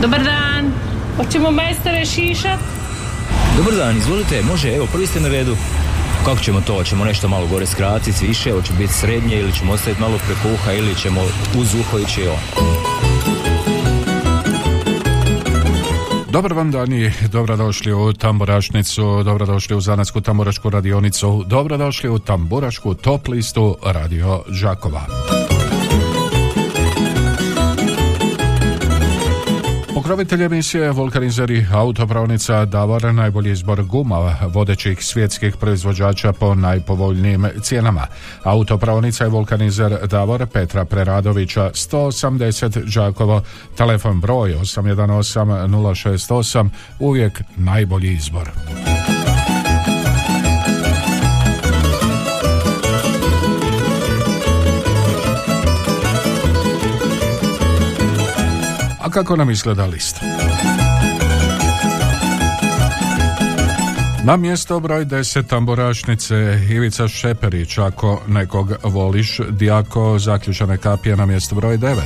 Dobar dan. Hoćemo majstore šišat? Dobar dan, izvolite, može, evo, prvi ste na redu. Kako ćemo to? Hoćemo nešto malo gore skratiti, više, hoće biti srednje ili ćemo ostaviti malo preko uha ili ćemo uz uho ići on. Dobar vam dan i dobrodošli u Tamburašnicu, dobrodošli u Zanatsku tamburašku radionicu, dobrodošli u Tamburašku top listu Radio Đakova. Pokrovitelj emisije Vulkanizeri autopravnica Davor najbolji izbor guma vodećih svjetskih proizvođača po najpovoljnijim cijenama. Autopravnica je Vulkanizer Davor Petra Preradovića 180 Đakovo, telefon broj 818 068, uvijek najbolji izbor. Kako nam izgleda list? Na mjesto broj 10 tamburašnice Ivica Šeperić, ako nekog voliš, Dijako zaključane kapije na mjesto broj 9.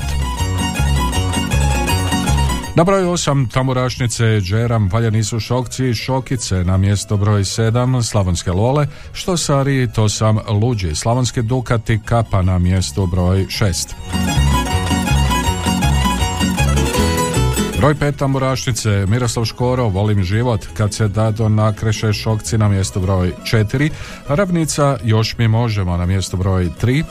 Na broju 8 tamburašnice Džeram valjani su šokci i šokice na mjesto broj 7 Slavonske lole, što sari to sam luđi, Slavonske dukati kapa na mjesto broj 6. Broj pet tamburašnice Miroslav Škoro Volim život. Kad se dado nakreše šokci na mjesto broj četiri. Ravnica Još mi možemo na mjesto broj tri.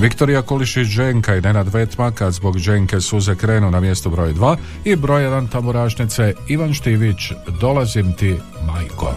Viktorija Kulišić Dženka i Nenad Vetma kad zbog Dženke suze krenu na mjesto broj 2 i broj 1 tamburašnice Ivan Štivić Dolazim ti majko.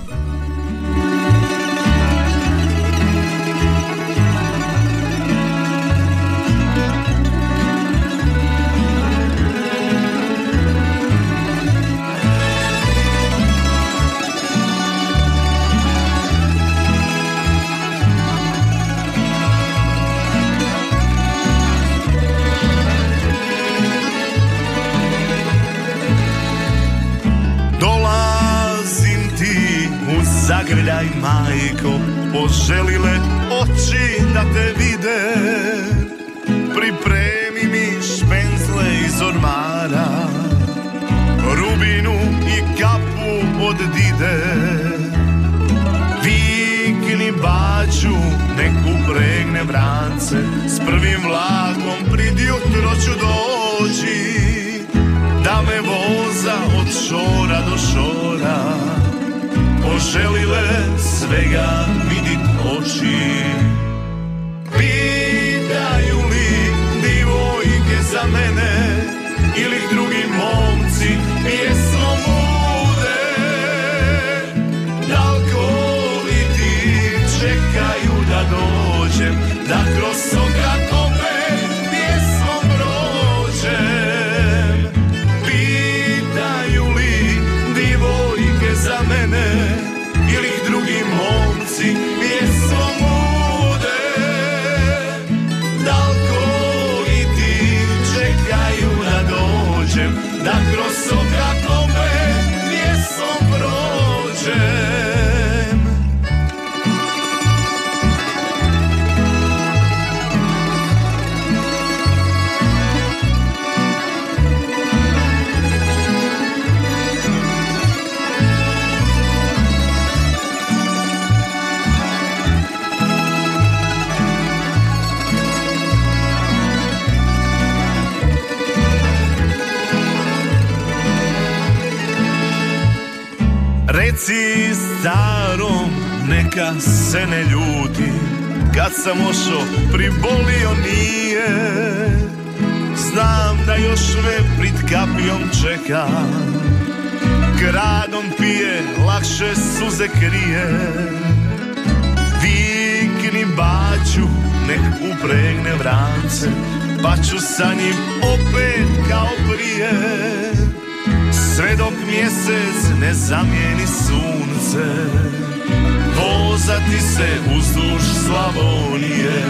Od dide Vikni baču, nek upregne vrance S prvim vlakom prid jutro ću doći Da me voza od šora do šora poželile svega vidit oči. Pitaju li divojke za mene ili drugi momci pjesmom neka se ne ljuti Kad sam ošo pribolio nije. Znam da još me prid kapijom čeka Gradom pije, lakše suze krije. Vikni baću, nek upregne vrance Pa ću sa njim opet kao prije. Sve dok mjesec ne zamijeni sunce Vozati se uzduž Slavonije.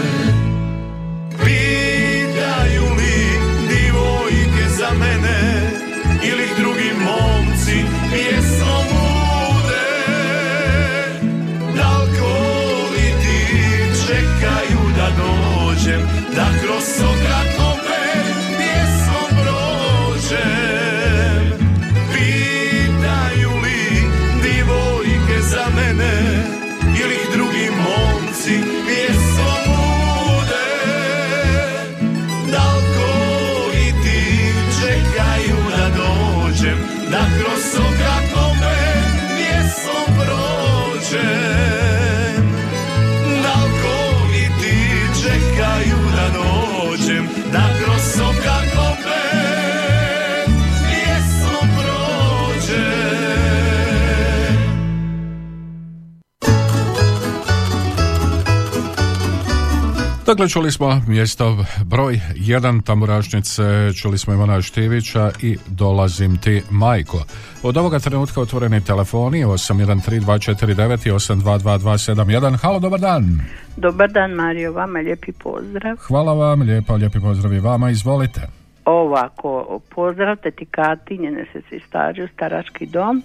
Pitaju li divojke za mene Ili drugi momci pjesmom Dakle, čuli smo mjesto broj jedan tamburašnice, čuli smo Ivana Štivića i Dolazim ti majko. Od ovoga trenutka otvoreni telefoni 813249 i 822271. Halo, dobar dan. Dobar dan Mario, vama lijepi pozdrav. Hvala vam, lijepa, lijepi pozdrav i vama, izvolite. Ovako, pozdrav teti Kati, njene se stađu, starački dom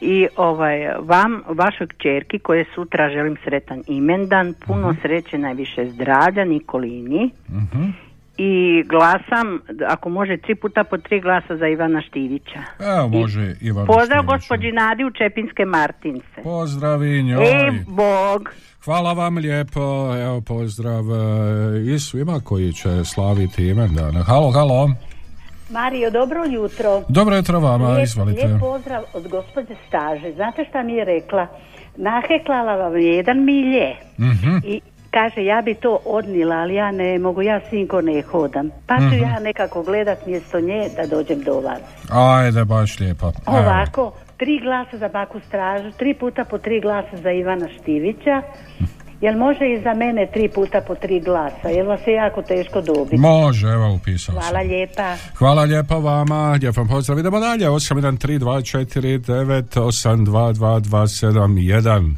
i ovaj vam, vašoj kćerki koje sutra želim sretan imendan, puno uh sreće, najviše zdravlja Nikolini Mhm. i glasam, ako može tri puta po tri glasa za Ivana Štivića. Evo, može Ivan Pozdrav Štivić. gospođi Nadi u Čepinske Martince. Pozdravi njoj. E, Bog. Hvala vam lijepo, evo pozdrav e, i svima koji će slaviti imendane. Halo, halo. Mario, dobro jutro. Dobro jutro vama, Lijep, izvolite. lijep pozdrav od gospođe Staže. Znate šta mi je rekla? Naheklala vam je jedan milje Mhm. i kaže ja bi to odnila, ali ja ne mogu, ja sinko ne hodam. Pa ću Mhm. ja nekako gledat mjesto nje da dođem do vas. Ajde, baš lijepo. Ovako, tri glasa za Baku Stražu, tri puta po tri glasa za Ivana Štivića. Jel može i za mene tri puta po tri glasa? Jel vas je jako teško dobiti? Može, evo upisao sam. Hvala lijepa. Hvala lijepo vama, lijep vam pozdrav. Idemo dalje, 813249822271.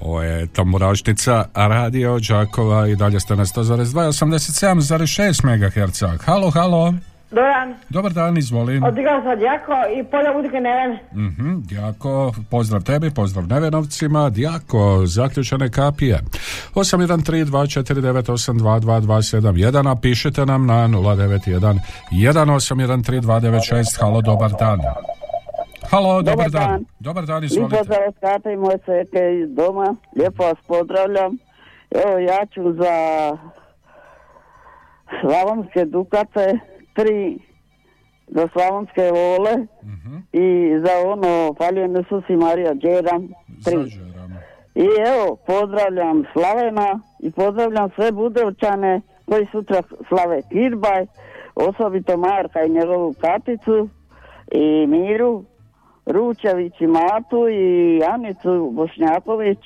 Ovo je Tamburašnica, Radio Đakova i dalje ste na 100,2 87,6 MHz. Halo, halo. Doran, Dobar dan, izvolim. odigrao sam Djako i polja udike Neven. Mhm, Djako, pozdrav tebi, pozdrav Nevenovcima, Djako, zaključene kapije. 813249822271, a pišite nam na 091 1813296, halo, dobar dan. Halo, dobar, Dobar dan. dan. Dobar dan, Lijepo izvolite. pozdrav od Kate i moje sveke iz doma. Lijepo vas pozdravljam. Evo ja ću za slavonske dukate, tri za slavonske vole Mhm. i za ono Faljen Isus i Marija Đeram, tri. I evo, pozdravljam Slavena i pozdravljam sve Budevčane koji sutra slave Kirbaj, osobito Marka i njegovu Katicu i Miru, Ručević i Matu i Anicu Bošnjaković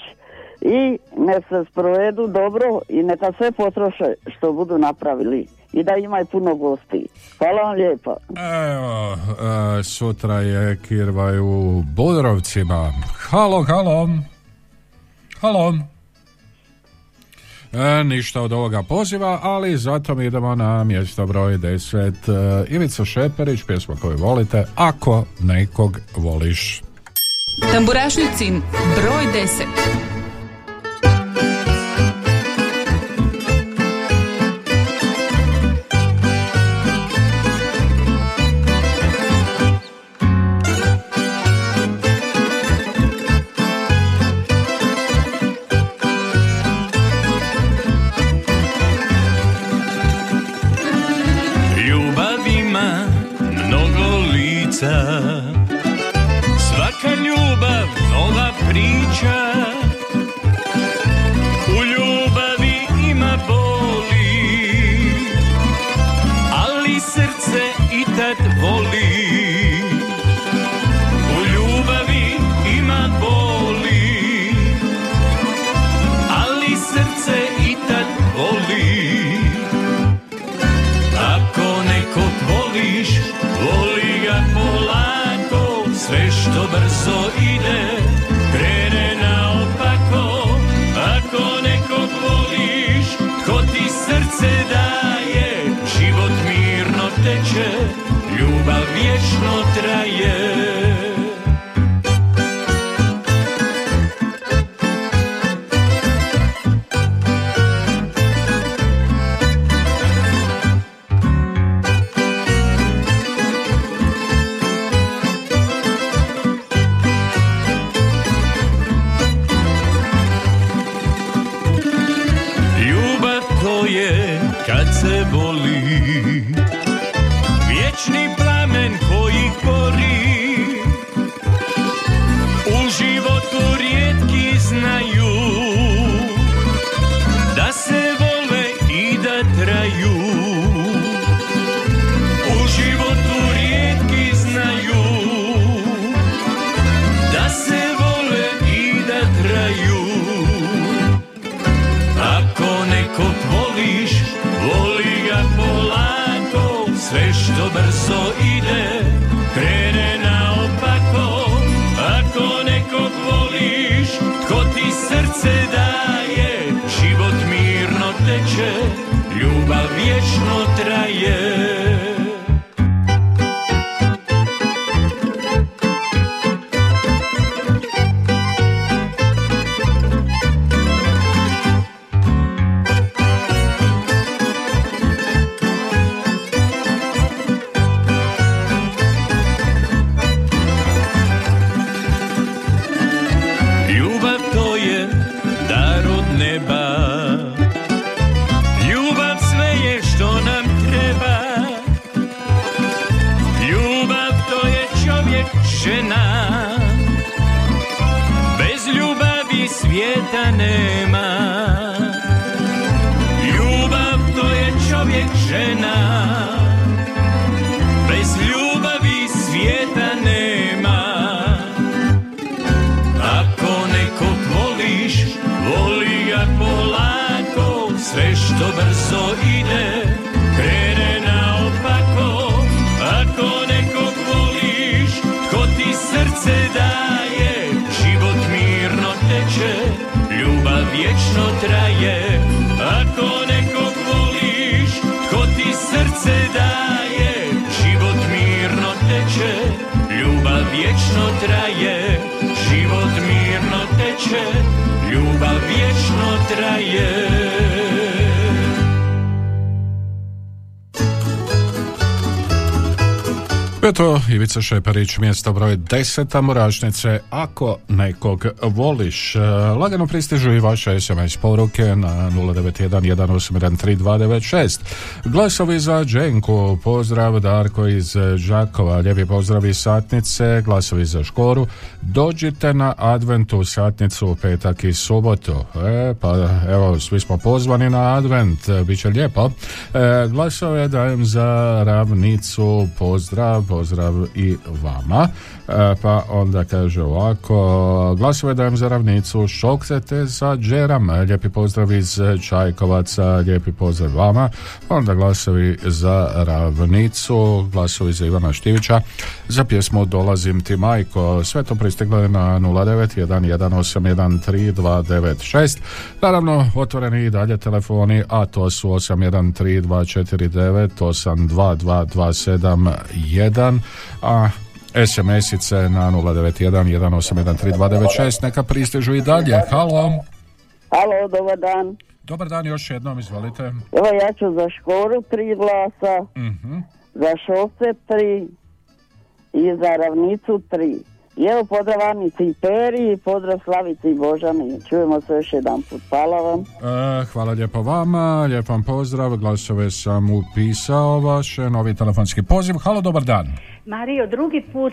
i ne se sprovedu dobro i neka sve potroše što budu napravili i da imaju puno gosti. Hvala vam lijepa. Evo, e, sutra je Kirvaj u Budrovcima. Halo, halo. Halo. E, ništa od ovoga poziva, ali zato mi idemo na mjesto broj 10. E, Ivica Šeperić, pjesma koju volite, Ako nekog voliš. Tamburašnicin broj 10. ljubav vječno traje Ivica Šeparić, mjesto broj 10 Tamburašnice, ako nekog voliš. E, Lagano pristižu i vaše SMS poruke na 091-181-3296. Glasovi za Dženku, pozdrav Darko iz Žakova, lijepi pozdrav iz Satnice, glasovi za Škoru. Dođite na adventu Satnicu u petak i subotu. E, pa evo, svi smo pozvani na advent, e, bit će lijepo. E, glasove dajem za ravnicu, pozdrav, pozdrav i vama. E, pa onda kaže ovako, glasove dajem za ravnicu, šokcete za džeram, lijepi pozdrav iz Čajkovaca, lijepi pozdrav vama. Onda glasovi za ravnicu, glasovi za Ivana Štivića, za pjesmu Dolazim ti majko, sve to pristiglo je na 0911813296. Naravno, otvoreni i dalje telefoni, a to su 813249 822271, a SMS-ice na 091-181-3296 neka pristižu i dalje. Halo. Halo, dobar dan. Dobar dan još jednom, izvolite. Evo ja ću za Škoru tri glasa, Mhm. za Šovce tri i za Ravnicu tri. I evo pozdrav Anici i Peri, pozdrav Slavici i Božani. Čujemo se još jedan put. Hvala vam. E, hvala lijepo vama, lijep vam pozdrav, glasove sam upisao vaše, novi telefonski poziv. Halo, dobar dan. Mario, drugi put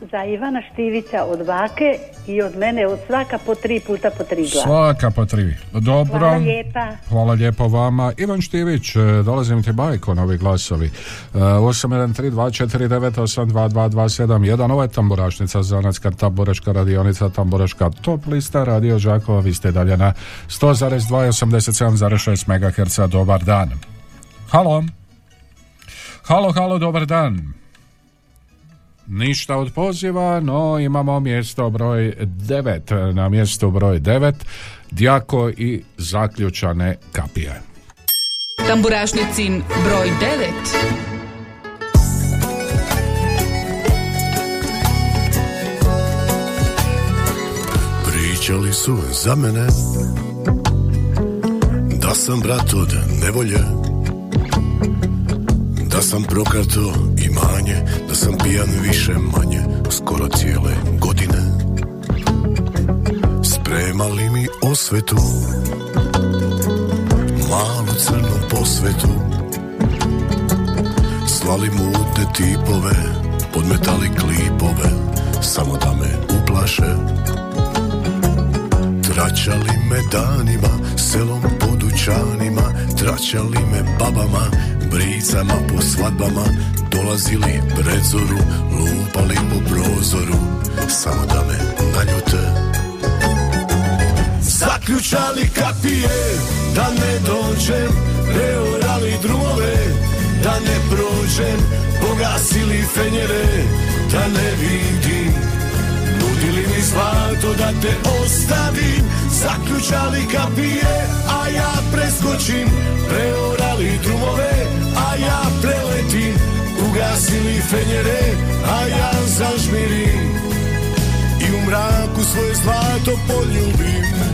za Ivana Štivića od Vake i od mene od svaka po tri puta po tri glasa. Svaka po tri. Dobro. Hvala lijepa. Hvala lijepo vama. Ivan Štivić, e, dolazim ti bajko, novi glasovi. E, 813249822271, ovo je tamburašnica, zanatska tamburaška radionica, tamburaška top lista, radio Žakova, vi ste dalje na 100,2 i 87,6 MHz, dobar dan. Halo. Halo, halo, dobar dan. Ništa od poziva, no imamo mjesto broj 9. Na mjestu broj 9 Djako i zaključane kapije. Tamburašnicin broj 9. Pričali su za mene Da sam brat od nevolje Da sam prokarto imanje Da sam pijan više manje Skoro cijele godine. Spremali mi osvetu Malu crnu posvetu. Slali mutne tipove Podmetali klipove Samo da me uplaše. Tračali me danima, selom po dućanima Tračali me babama, bricama po svadbama Dolazili pred zoru, lupali po prozoru Samo da me naljute. Zaključali kapije, da ne dođem Preorali drumove, da ne prođem Pogasili fenjere da ne vidim Nudili mi zlato da te ostavim Zaključali kapije, a ja preskočim. Preorali drumove, a ja preletim. Ugasili fenjere, a ja zažmirim. I u mraku svoje zlato poljubim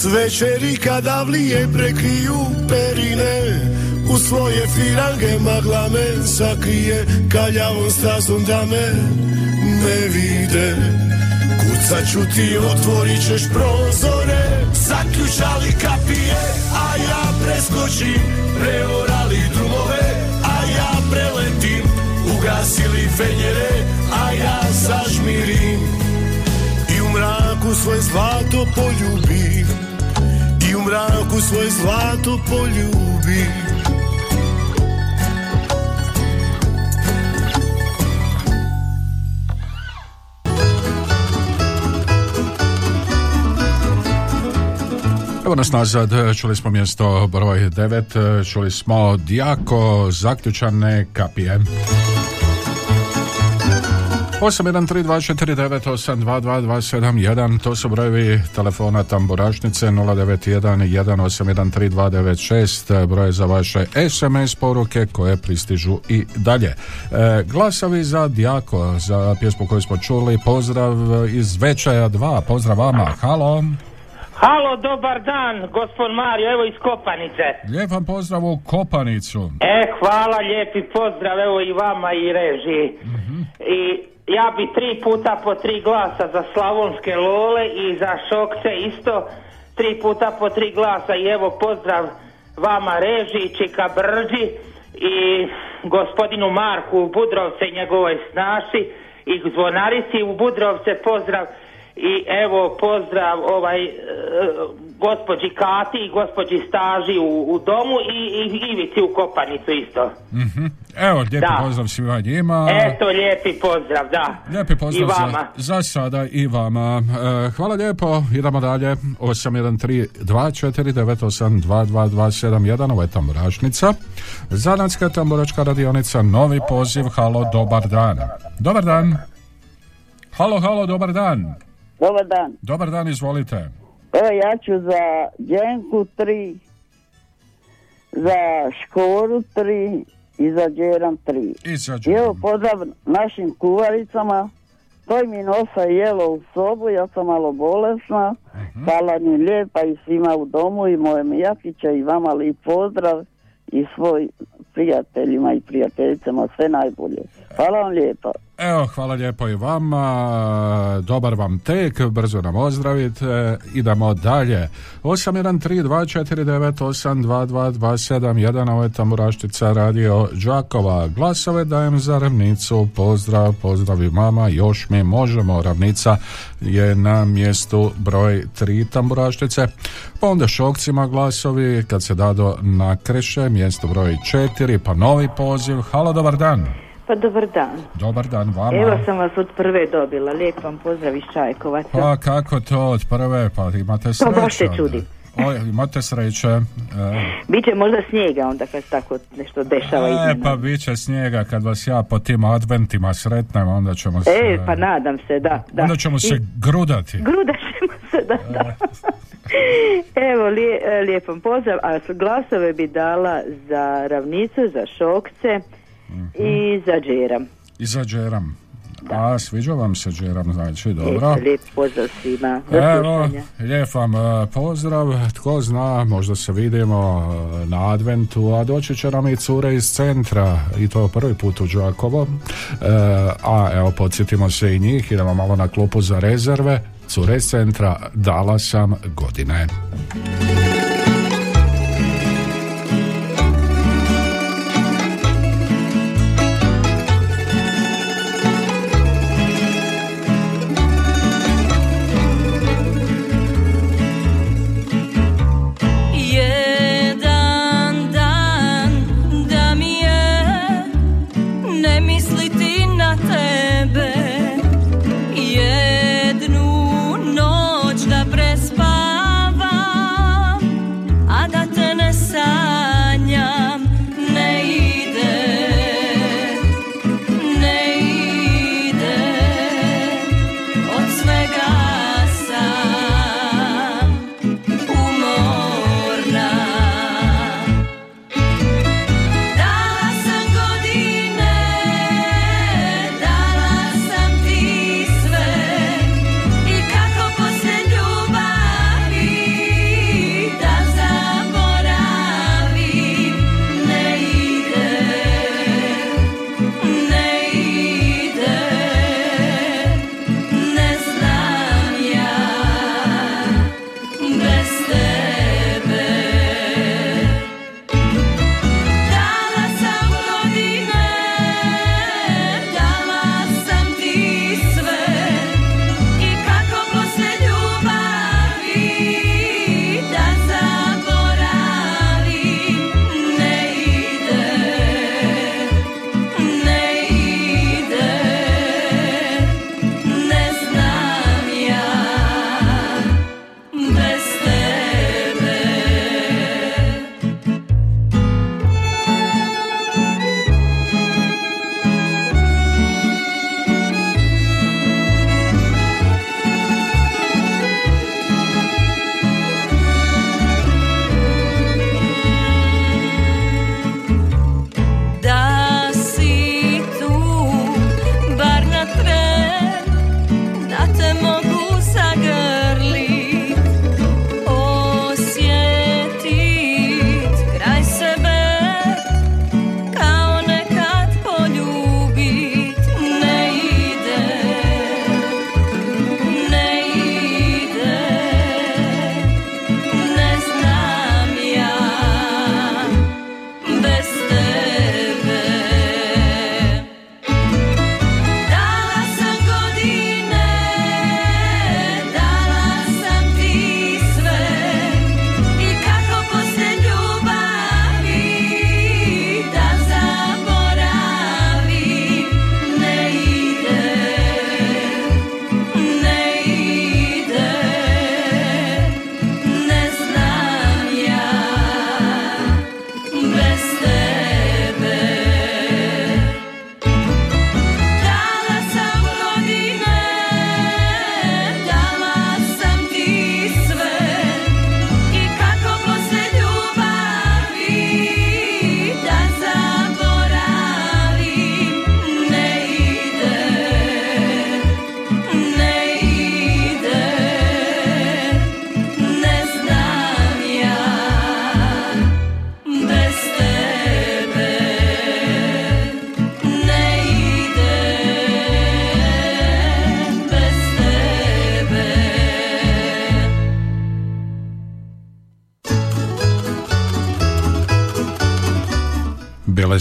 S večeri kada vlije prekriju perine U svoje firange magla me sakrije Kaljavom stazom da me ne vide. Kucat ću ti, otvorit ćeš prozore Zaključali kapije, a ja preskočim Preorali drumove, a ja preletim Ugasili fenjere, a ja zažmirim. I u mraku svoje zlato poljubim mraku svoje zlato poljubim Evo nas nazad, čuli smo mjesto broj 9, čuli smo Dijako, zaključane kapije. 813249822271 to su brojevi telefona Tamburašnice 091 1813296 broj za vaše SMS poruke koje pristižu i dalje. E, glasovi za Dijako, za pjesmu koju smo čuli, pozdrav iz Večaja 2, pozdrav vama, halo. Halo, dobar dan, gospod Mario, evo iz Kopanice. Lijep vam pozdrav u Kopanicu. E, hvala, lijepi pozdrav, evo i vama i režiji. I ja bi tri puta po tri glasa za Slavonske Lole i za Šokce isto. Tri puta po tri glasa i evo pozdrav vama režiji, Čika Brđi i gospodinu Marku u Budrovce i njegovoj snaši i zvonarici u Budrovce. Pozdrav i evo pozdrav ovaj e, gospođi Kati i gospođi Staži u, u domu i, i Ivici u Kopanicu isto. Mhm. Evo, lijepi Da. pozdrav svima njima. Eto, lijepi pozdrav, da. Lijepi pozdrav I vama. Za, za sada i vama. E, hvala lijepo, idemo dalje. 813249822271, ovo je tamburašnica. Zanatska tamburačka radionica, novi poziv, halo, dobar dan. Dobar dan. Halo, halo, dobar dan. Dobar dan. Dobar dan, izvolite. Evo ja ću za Đenku tri, za Škoru tri i za Đeran tri. I evo pozdrav našim kuvaricama koji mi nosa jelo u sobu, ja sam malo bolesna. Hvala mi lijepa i svima u domu i mojem Jakića i vama lijep pozdrav i svoj prijateljima i prijateljicama sve najbolje. Hvala vam lijepa. Evo, hvala lijepo i vama, dobar vam tek, brzo nam ozdravite, idemo dalje. 813249822271, ovo je Tamburaštica radio Đakova, glasove dajem za ravnicu, pozdrav, pozdrav i mama, još mi možemo, ravnica je na mjestu broj 3 Tamburaštice, pa onda šokcima glasovi, kad se dado nakreše, mjesto broj 4, pa novi poziv, halo, dobar dan. Pa dobar dan. Dobar dan vama. Evo sam vas od prve dobila. Lijep vam pozdrav iz Čajkovaca. Pa kako to od prve, pa imate To sreće. baš se čudi. O, imate sreće. E, Biće možda snijega onda kad se tako nešto dešava E, pa bit će snijega kad vas ja po tim adventima sretnem, onda ćemo se... E, pa nadam se, da. da. Onda ćemo se I grudati. grudat ćemo se, da, da. Evo, lije, e, lijepom pozdrav, a glasove bi dala za ravnicu, za šokce i za džeram. I za džeram. A, sviđa vam se džeram, znači, dobro. Lijep pozdrav svima. Evo, lijep vam e, pozdrav, tko zna, možda se vidimo e, na adventu, a doći će nam i cure iz centra, i to prvi put u Đakovo, E, a evo, podsjetimo se i njih, idemo malo na klupu za rezerve, cure iz centra, dala sam godine.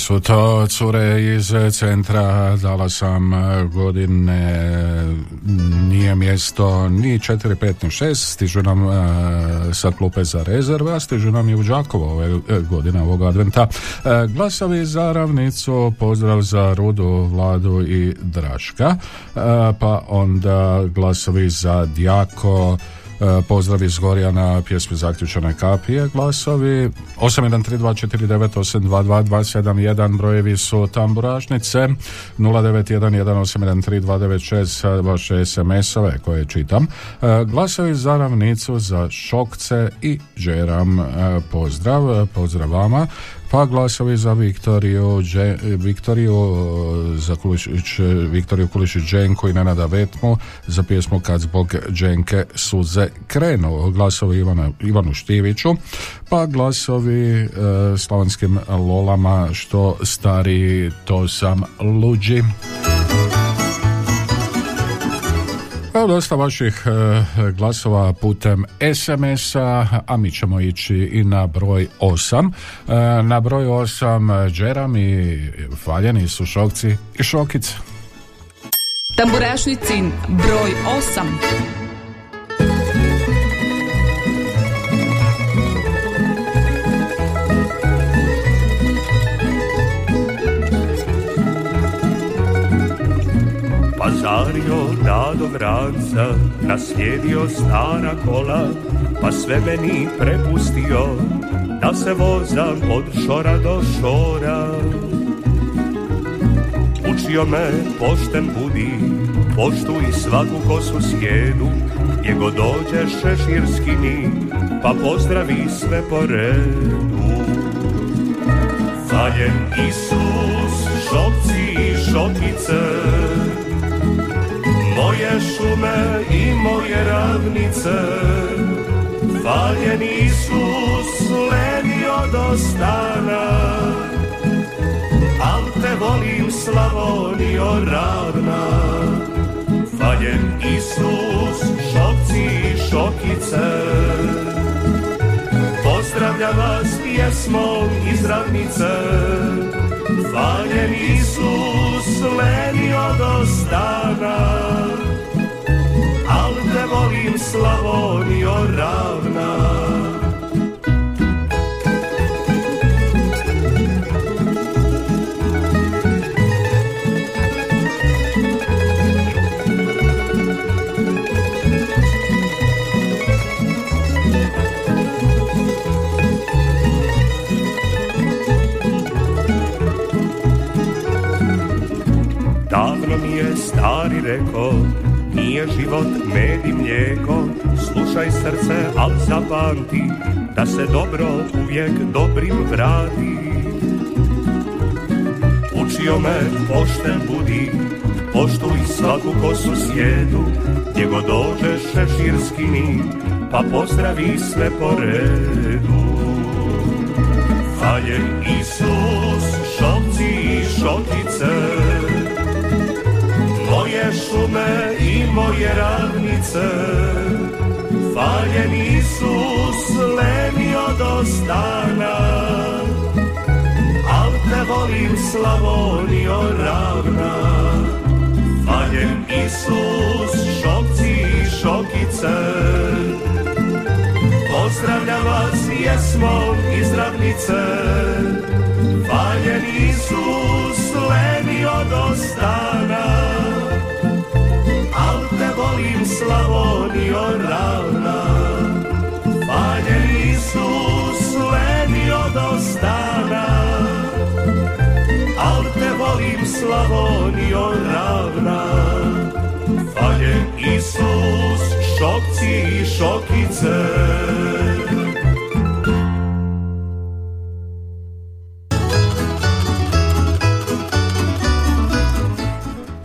Su to cure iz centra, dala sam e, godine, nije mjesto ni 4, 5, ni 6, stižu nam e, sa klupe za rezerve, a stižu nam i u Đakovo ove e, godine ovog adventa. E, glasovi za ravnicu, pozdrav za Rudu, Vladu i Draška, E, pa onda glasovi za Djako, Pozdrav iz Gorjana, pjesme Zaključane kapije, glasovi 813249822271, brojevi su tamburašnice 0911813296, vaše SMS-ove koje čitam. E, Glasovi za ravnicu, za šokce i džeram. E, Pozdrav, pozdrav vama. Pa glasovi za Viktoriju, Dže- Viktoriju, e, za Kulišić, Viktoriju Kulišić Dženku i Nenada Vetmu za pjesmu Kad zbog Dženke suze krenu. Glasovi Ivana, Ivanu Štiviću, pa glasovi e, slavonskim lolama što stari to sam luđi. Evo dosta vaših e, glasova putem SMS-a, a mi ćemo ići i na broj 8. E, na broj 8 Džeram i Faljani su šokci i šokice. Tamburašnicin broj 8. Pazario dado vranca, naslijedio stara kola, pa sve meni prepustio, da se vozam od šora do šora. Učio me pošten budi, poštuj svaku kosu sjedu, gdje god dođeš šeširski ni, pa pozdravi sve po redu. Zaljen Isus, šokci i šokice, moje šume i moje ravnice, Faljen Isus ledio do stana, al te volim Slavonio ravna. Faljen Isus, šokci i šokice, pozdravlja vas pjesmom iz ravnice. Faljen Isus lenio do stana, al te volim Slavonio ravna. Davno mi je stari reko, nije život med i mlijeko, slušaj srce, al zapamti, da se dobro uvijek dobrim vrati. Učio me pošten budi, poštuj svaku kosu sjedu, gdje god dođeš šeširski ni, pa pozdravi sve po redu. Faljen Isus, šokci i šokice, moje ravnice, faljen Isus lenio do stana, al te volim Slavonio ravna. Faljen Isus, šokci i šokice, pozdravljam vas pjesmom iz ravnice. Faljen Isus lenio do stana, volim Slavonio ravna. Faljen Isus lenio do stana, al te volim Slavonio ravna. Faljen Isus, šokci i šokice,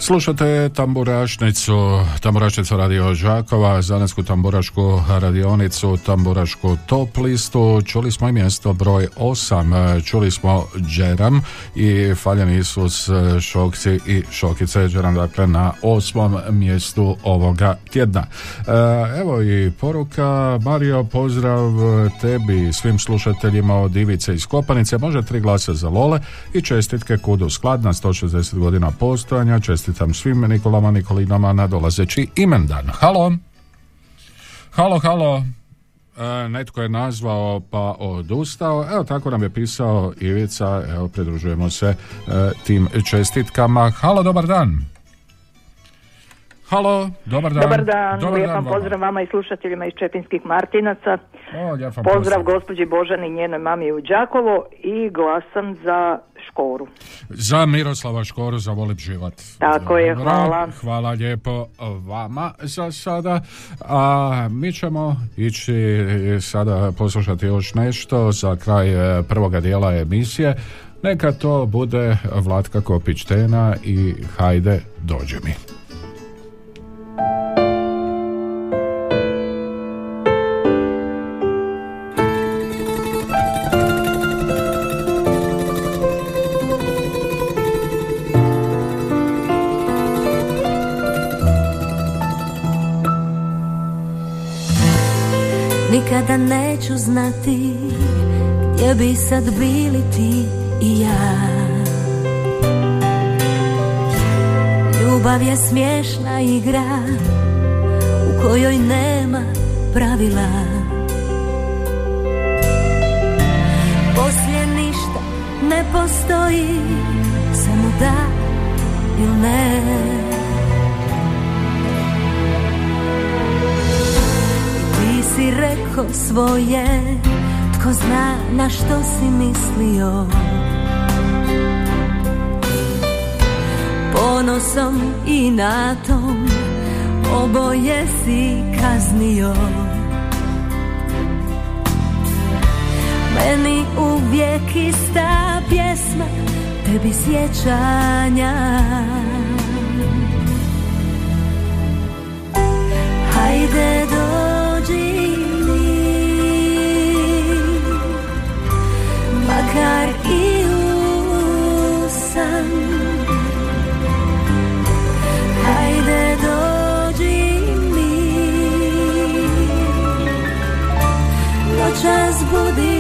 Slušate tamburašnicu, tamburašnicu radio Žakova, zanetsku tamburašku radionicu, tamburašku top listu. Čuli smo i mjesto broj 8, čuli smo Džeram i Faljan Isus, Šokci i Šokice Džeram, dakle na osmom mjestu ovoga tjedna. E, Evo i poruka, Mario, pozdrav tebi i svim slušateljima od Ivice iz Kopanice, može tri glasa za Lole i čestitke Kudu Skladna, 160 godina postojanja, čestitam svim Nikolama Nikolinama na dolazeći imendan. Halo? Halo, halo? E, netko je nazvao pa odustao. Evo tako nam je pisao Ivica, evo pridružujemo se e, tim čestitkama. Halo, dobar dan. Halo, dobar dan. Dobar dan, Dobar lijepan dan pozdrav vama i slušateljima iz Čepinskih Martinaca. O, vam Pozdrav gospođi Božani i njenoj mami u Đakovo i glasam za Škoru. Za Miroslava Škoru, za Volib život. Tako je, Dobro, hvala. Hvala lijepo vama za sada. A mi ćemo ići sada poslušati još nešto za kraj e, prvoga dijela emisije. Neka to bude Vlatka Kopić-Tena i Hajde, dođi mi. Nikada neću znati gdje bi sad bili ti i ja Ljubav je smiješna igra u kojoj nema pravila. Poslije ništa ne postoji, samo da ili ne. Ti si rekao svoje Tko zna na što si mislio Ponosom i natom Oboje si kaznio. Meni uvijek ista pjesma Tebi sjećanja. Hajde poder.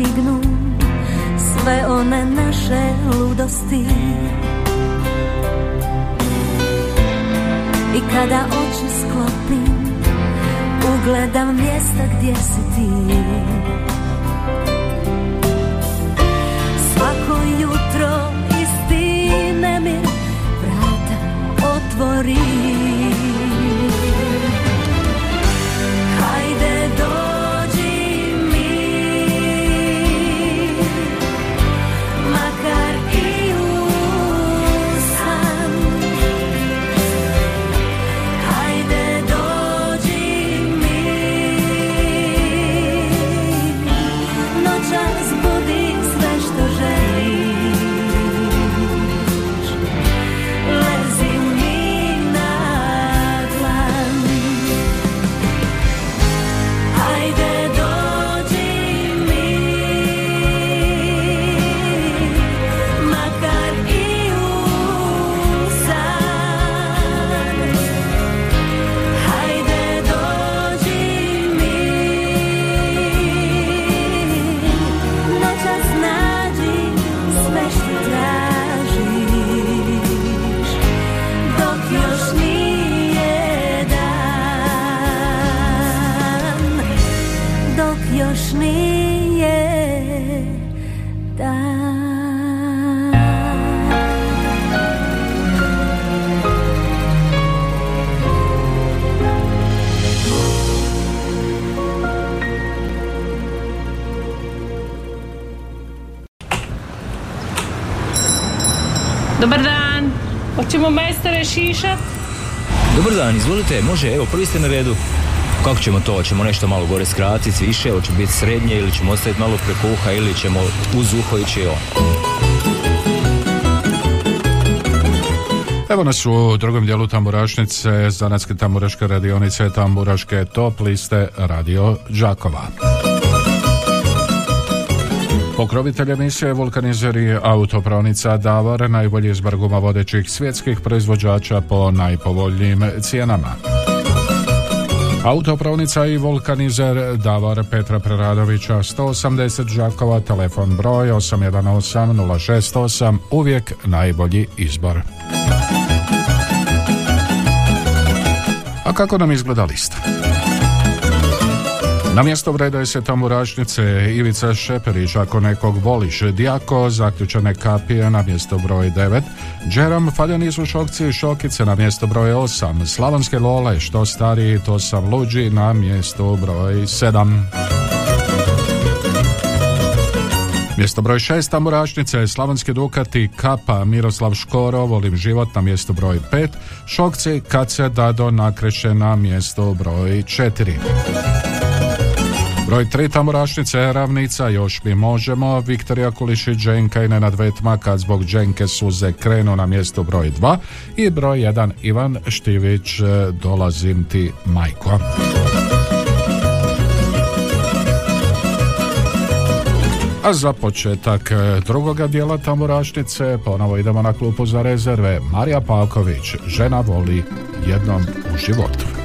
Stignu Sve one naše ludosti. I kada oči sklopim Ugledam mjesta gdje si ti Šišat? Dobar dan, izvolite, može, evo, prvi ste na redu. Kako ćemo to? Hoćemo nešto malo gore skratiti, više, hoće biti srednje ili ćemo ostaviti malo preko uha ili ćemo uz uho ići on. Evo nas u drugom dijelu tamburašnice, zanatske tamburaške radionice, tamburaške top liste Radio Đakova. Pokrovitelj emisije Vulkanizer je autopravnica Davar, najbolji izbor guma vodećih svjetskih proizvođača po najpovoljnijim cijenama. Autopravnica i vulkanizer Davar Petra Preradovića 180 Žakova, telefon broj 818 068, uvijek najbolji izbor. A kako nam izgleda lista? Na mjesto vredaju se tamburačnice Ivica Šeperić, ako nekog voliš, Dijako, zaključane kapije na mjesto broj 9, Džeram, faljani su šokci i šokice na mjesto broj 8, Slavonske lole, što stariji, to sam luđi na mjesto broj 7. Mjesto broj 6 tamburačnice Slavonski Dukati Kapa Miroslav Škoro Volim život na mjesto broj 5 Šokci kad se dado nakreće na mjesto broj 4 Broj 3 tamburašnice Ravnica, još mi možemo, Viktorija Kulišić, Dženka i Nenad Vetma, kad zbog Dženke suze krenu na mjesto broj 2 i broj 1 Ivan Štivić, e, dolazim ti majko. A za početak e, drugoga dijela tamburašnice ponovo idemo na klupu za rezerve. Marija Palković, žena voli jednom u životu.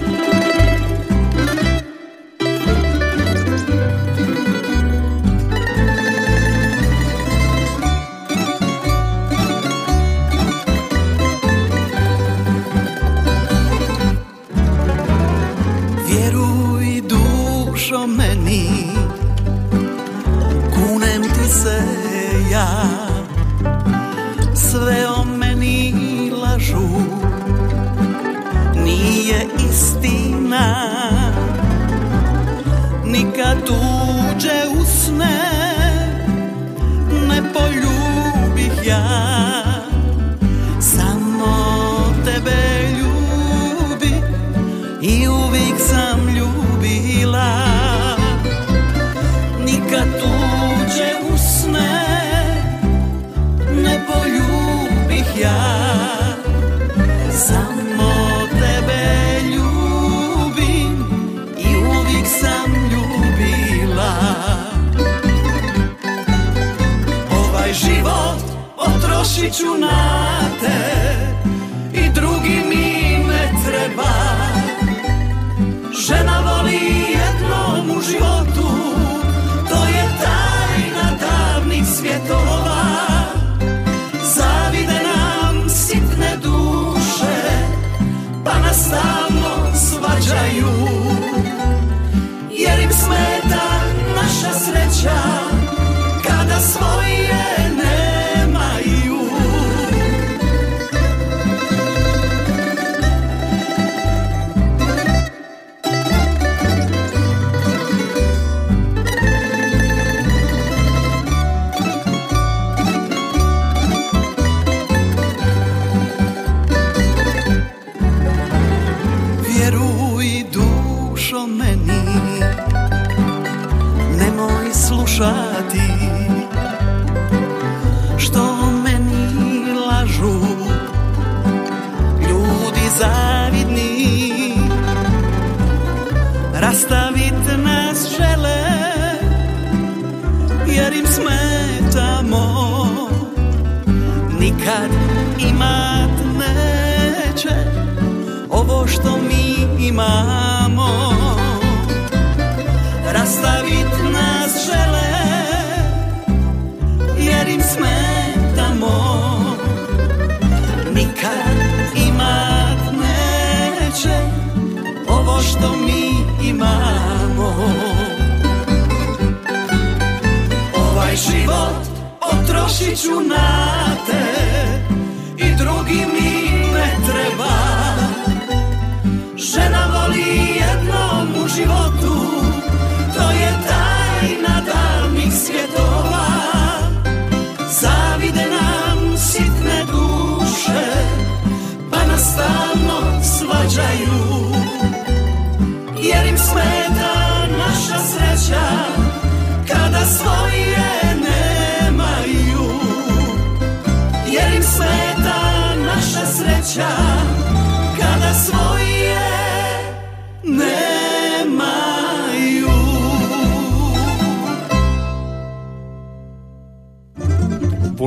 Potrošit ću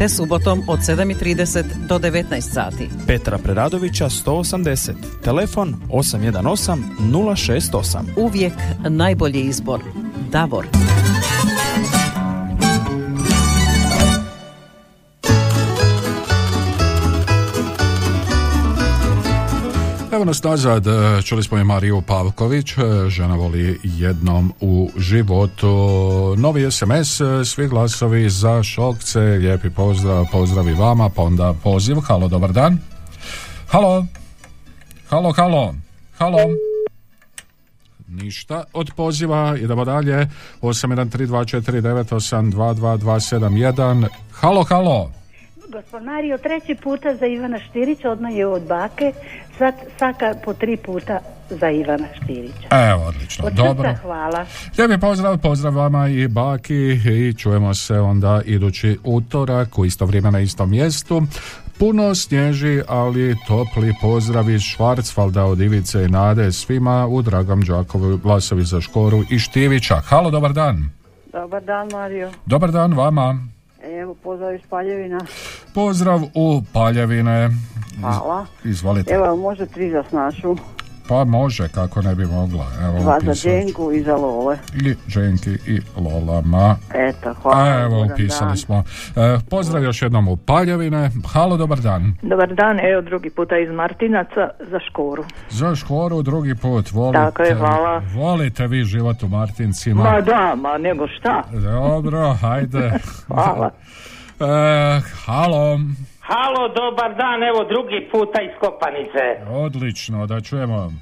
te subotom od 7.30 do 19 sati. Petra Preradovića 180. Telefon 818 068. Uvijek najbolji izbor. Davor. Evo nas nazad, čuli smo je Mariju Pavković, e, žena voli jednom u životu. Novi SMS, e, svi glasovi za šokce, lijepi pozdrav, pozdrav i vama, pa onda poziv, halo, dobar dan. Halo, halo, halo, halo. Ništa od poziva, idemo dalje, 813249822271, halo, halo. Gospod Mario, treći puta za Ivana Štirića, odmah je od bake, sad saka po tri puta za Ivana Štirića. Evo, odlično, Od srca dobro. hvala. Lijepi pozdrav, pozdrav vama i baki i čujemo se onda idući utorak u isto vrijeme na istom mjestu. Puno snježi, ali topli pozdrav iz Švarcvalda od Ivice i Nade svima u Dragom Đakovu glasovi za Škoru i Štivića. Halo, dobar dan. Dobar dan, Mario. Dobar dan vama. Evo, pozdrav iz Paljevina. Pozdrav u Paljevine. Hvala. Izvolite. Evo, može tri za snašu. Pa može, kako ne bi mogla. Evo, Dva za. Dženku i za Lole. I Dženki i Lolama. Eto, hvala. A evo, upisali dan. smo. E, pozdrav još jednom u Paljevine. Halo, dobar dan. Dobar dan, evo drugi puta iz Martinaca za škoru. Za škoru drugi put. Volite, Tako je, hvala. Volite vi život u Martincima? Ma da, ma nego šta. Dobro, hajde. Hvala. E, halo. Halo, dobar dan, evo drugi puta iz Kopanice. Odlično, da čujemo.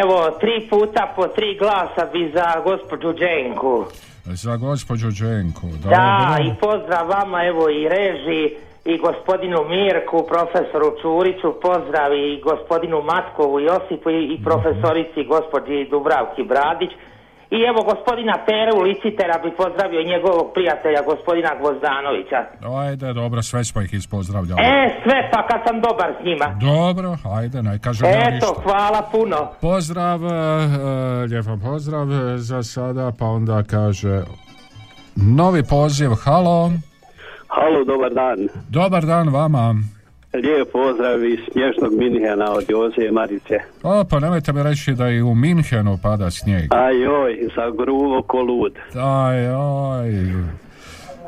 Evo, tri puta po tri glasa bi za gospođu Dženku. Za gospođu Dženku. Dobro. Da, i pozdrav vama, evo i reži, i gospodinu Mirku, profesoru Čuriću, pozdrav i gospodinu Matkovu Josipu i, i profesorici gospođi Dubravki Bradić. I evo gospodina Peru Licitera bi pozdravio i njegovog prijatelja gospodina Gvozdanovića. Ajde, dobro, sve smo ih ispozdravljali. E, sve pa kad sam dobar s njima. Dobro, ajde, ne kažem ja ništa. Eto, hvala puno. Pozdrav, e, e, lijepo pozdrav e, za sada, pa onda kaže novi poziv, halo. Halo, dobar dan. Dobar dan vama. Lijep pozdrav iz smješnog Minhena od Joze Marice. O, pa nemojte mi reći da i u Minhenu pada snijeg. Aj joj, za gruvo ko lud. Aj, aj.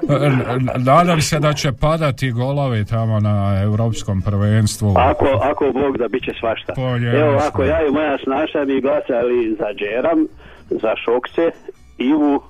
N- n- Nadam se da će padati golovi tamo na europskom prvenstvu. Ako, ako Bog da bit će svašta. Pa. Evo, ako ja i moja snaša bi glasali za Džeram, za Šokce, Ivu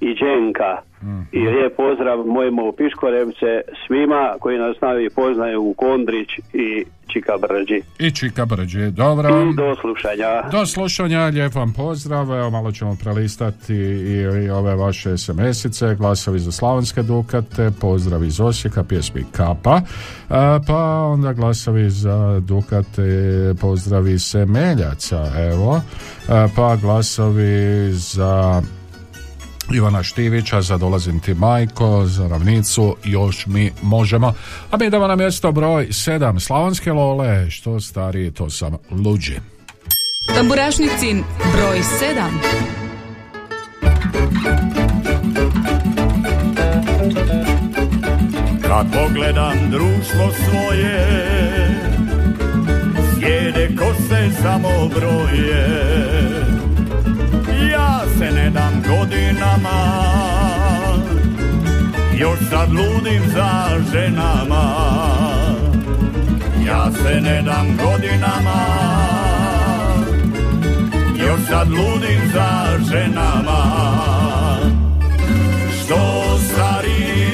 i Dženka. Mhm. I lijep pozdrav mojemu Piškorevce, svima koji nas znaju i poznaju u Kondrić i Čika Brđi. I Čika Brđe, dobro. I do slušanja. Do slušanja, lijep vam pozdrav. Evo malo ćemo prelistati i, i ove vaše SMS-ice, glasovi za slavonske dukate, pozdrav iz Osijeka, pjesmi Kapa, A, pa onda glasovi za dukate, pozdrav iz Semeljaca, evo, A, pa glasovi za Ivana Štivića, za Dolazim ti majko, za ravnicu, još mi možemo. A mi idemo na mjesto broj 7, Slavonske lole, što stariji, to sam luđi. Tamburašnicin broj 7. Kad pogledam društvo svoje Sjede kose samo broje se ne dam godinama. Još sad ludim za ženama. Ja se ne dam godinama. Još sad ludim za ženama. Što stari,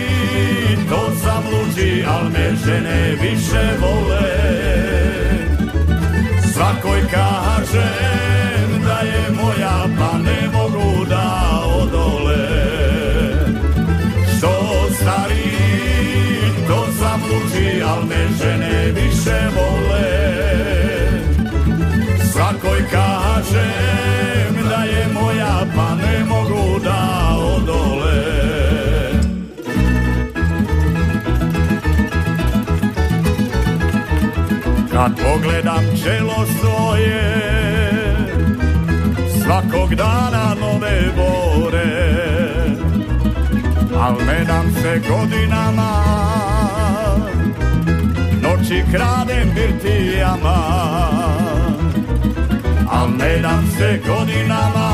to sam luđi, al me žene više vole. Svakoj kaže al me žene više vole. Svakoj kažem da je moja pa ne mogu da odole. Kad pogledam čelo svoje Svakog dana nove bore Al ne dam se godinama Noći kradem birtijama Al ne dam se godinama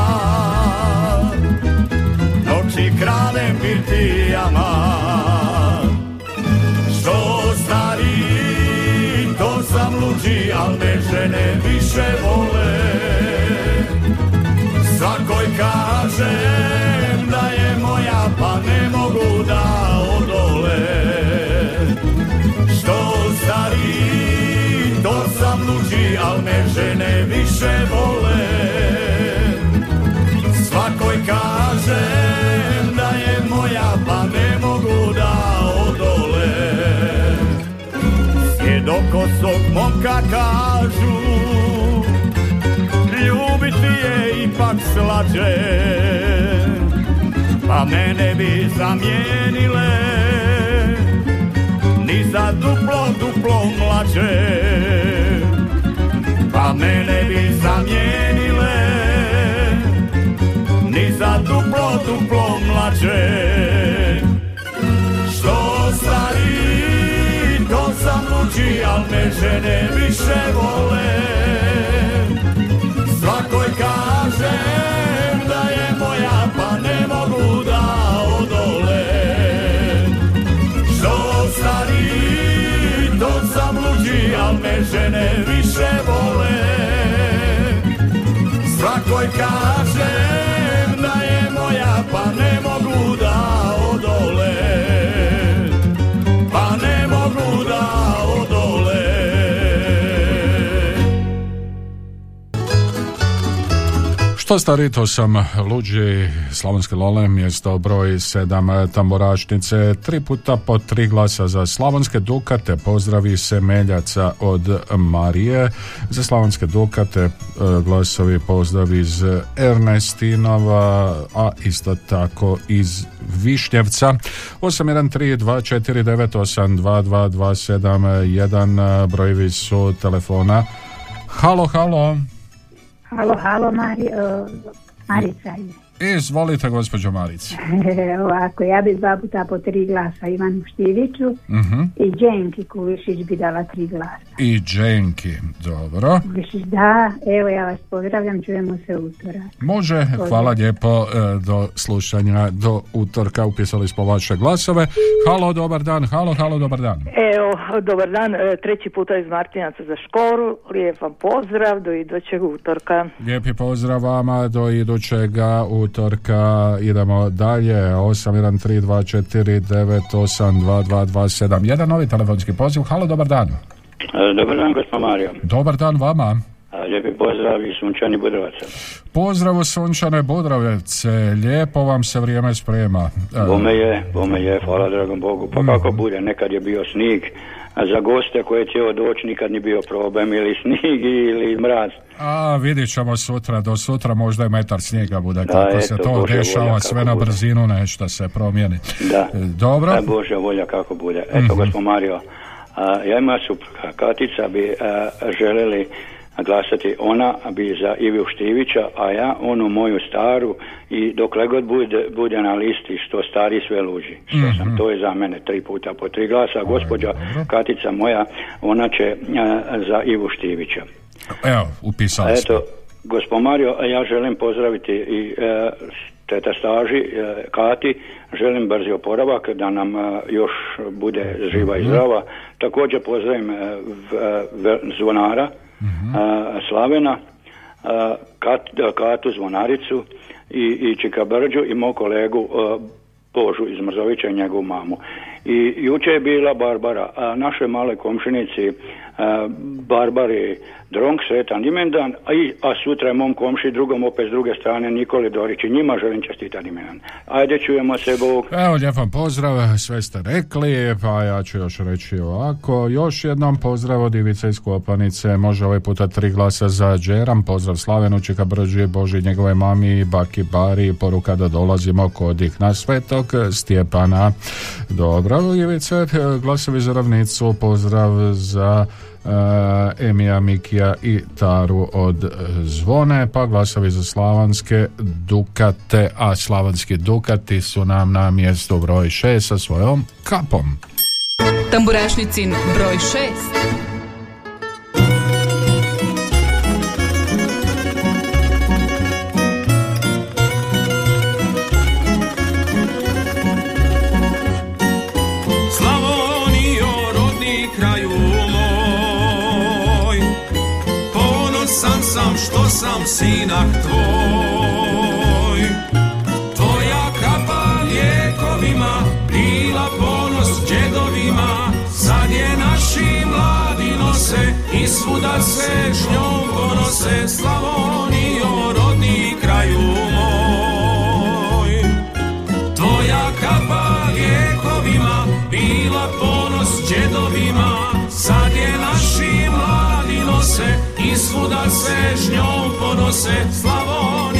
Noći kradem birtijama Što stari, to sam luđi, al me žene više vole. Svakoj kažem da je moja, pa ne mogu da luđi, al me žene više vole. Svakoj kažem da je moja, pa ne mogu da odole. Sjedokosog momka kažu Ljubiti je ipak slađe Pa mene bi zamijenile Ni za duplo, duplo mlađe mene bi zamijenile Ni za duplo, duplo mlađe Što stari, to sam luđi, al me žene više vole. Me žene više vole. Svakoj kažem da je moja, pa ne Što stari, to sam luđi Slavonske Lole, mjesto broj sedam tamboračnice, tri puta po tri glasa za Slavonske Dukate, pozdravi se Meljaca od Marije, za Slavonske Dukate e, glasovi pozdrav iz Ernestinova, a isto tako iz Višnjevca, 813249822271 brojevi su telefona. Halo, halo. Halo, halo, Mari, o, Marica je. Izvolite, gospođo Marice. Ovako, ja bi dva puta po tri glasa Ivanu Štiviću Mhm. i Dženki Kulišić bi dala tri glasa. I Dženki, dobro. Kulišić da, evo ja vas pozdravljam, čujemo se utorak. Može, hvala lijepo e, do slušanja do utorka, upisali smo vaše glasove. Halo, dobar dan, halo, halo, dobar dan. Evo, dobar dan, e, treći puta iz Martinaca za škoru, lijep vam pozdrav, do idućeg utorka. Lijepi pozdrav vama do idućega utorka. Idemo dalje, 813249822227. Jedan novi telefonski poziv. Halo, dobar dan. E, Dobar dan, gospod Mario. Dobar dan vama. Lijepi pozdrav iz Sunčani Budrovaca. Pozdrav u Sunčane Budrovece. Lijepo vam se vrijeme sprema. E, Bome je, bome je, hvala dragom Bogu. Pa kako bude, nekad je bio snig, za goste koje će doći nikad ni bio problem, ili snig ili mraz. A vidjet ćemo sutra, do sutra možda je metar snijega bude, Da, kako eto, se to Bože dešava, volja, sve na bude. brzinu nešto se promijeni. Da. E, Dobro, Da, Bože volja kako bude. Eto, Mhm. gospod Mario, a, ja i moja supruga Katica bi a, želeli glasati ona bi za Ivu Štivića, a ja onu moju staru i dokle god bude, bude na listi što stari sve luži. Što sam, Mhm. to je za mene tri puta po tri glasa. Gospođa Katica moja, ona će a, za Ivu Štivića. evo, upisali smo. Eto, gospod Mario, ja želim pozdraviti i e, teta staži, e, Kati, želim brzi oporavak, da nam e, još bude živa i Mhm. zdrava. Također pozdravim e, v- e, zvonara, Mhm. e, Slavena, e, Kat, Katu zvonaricu i, i Čika Brđu i mog kolegu Božu iz Mrzovića i njegovu mamu. I juče je bila Barbara, a naše male komšinici a, Barbari Dronk, sretan imendan, a, i, a sutra je mom komši drugom opet s druge strane Nikoli Dorić i njima želim čestitati imendan. Ajde čujemo se Bog. Evo, lijep vam pozdrav, sve ste rekli, pa ja ću još reći ovako. Još jednom pozdrav od Ivice iz Kopanice, može ovaj puta tri glasa za Džeram, pozdrav Slavenu, Čika Brđi, Boži, njegove mami, Baki Bari, poruka da dolazimo kod ih na svetog Stjepana. Dobro, Ivice, glasovi za ravnicu, pozdrav za Emija, Mikija i Taru od e, Zvone, pa glasovi za Slavanske Dukate, a Slavanski Dukati su nam na mjestu broj 6 sa svojom kapom. Tamburašnicin broj 6. sam sinak tvoj. Tvoja kapa lijekovima Bila ponos džedovima Sad je naši mladi nose I svuda se s njom ponose Slavonijo, rodni kraju moj. Tvoja kapa lijekovima bila ponos džedovima Sad je naši mladi nose svuda se s njom ponose Slavonijo,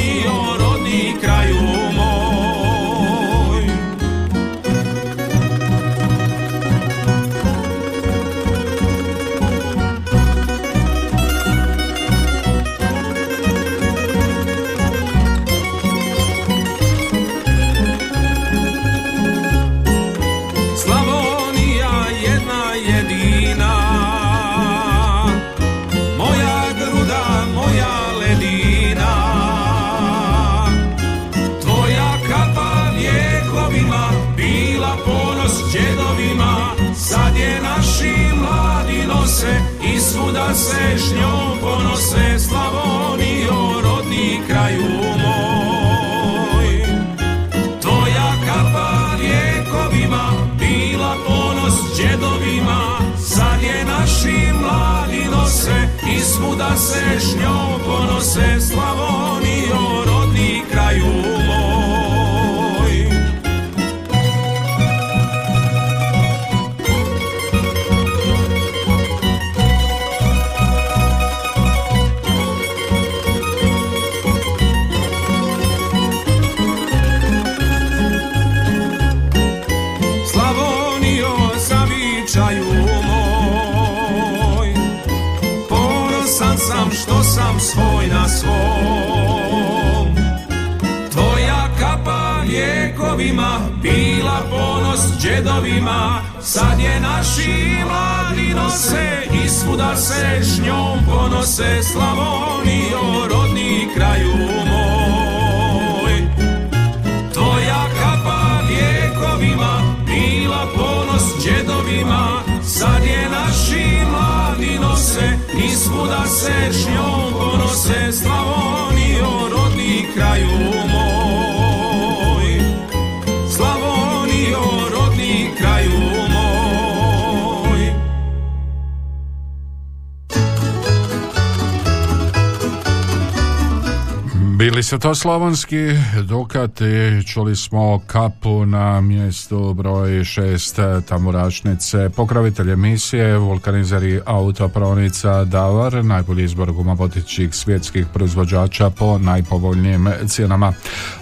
se to slavonski Dukati, čuli smo kapu na mjestu broj 6 Tamurašnice, pokrovitelj emisije, vulkanizeri autopravnica Davar, najbolji izbor guma vodećih svjetskih proizvođača po najpovoljnijim cijenama.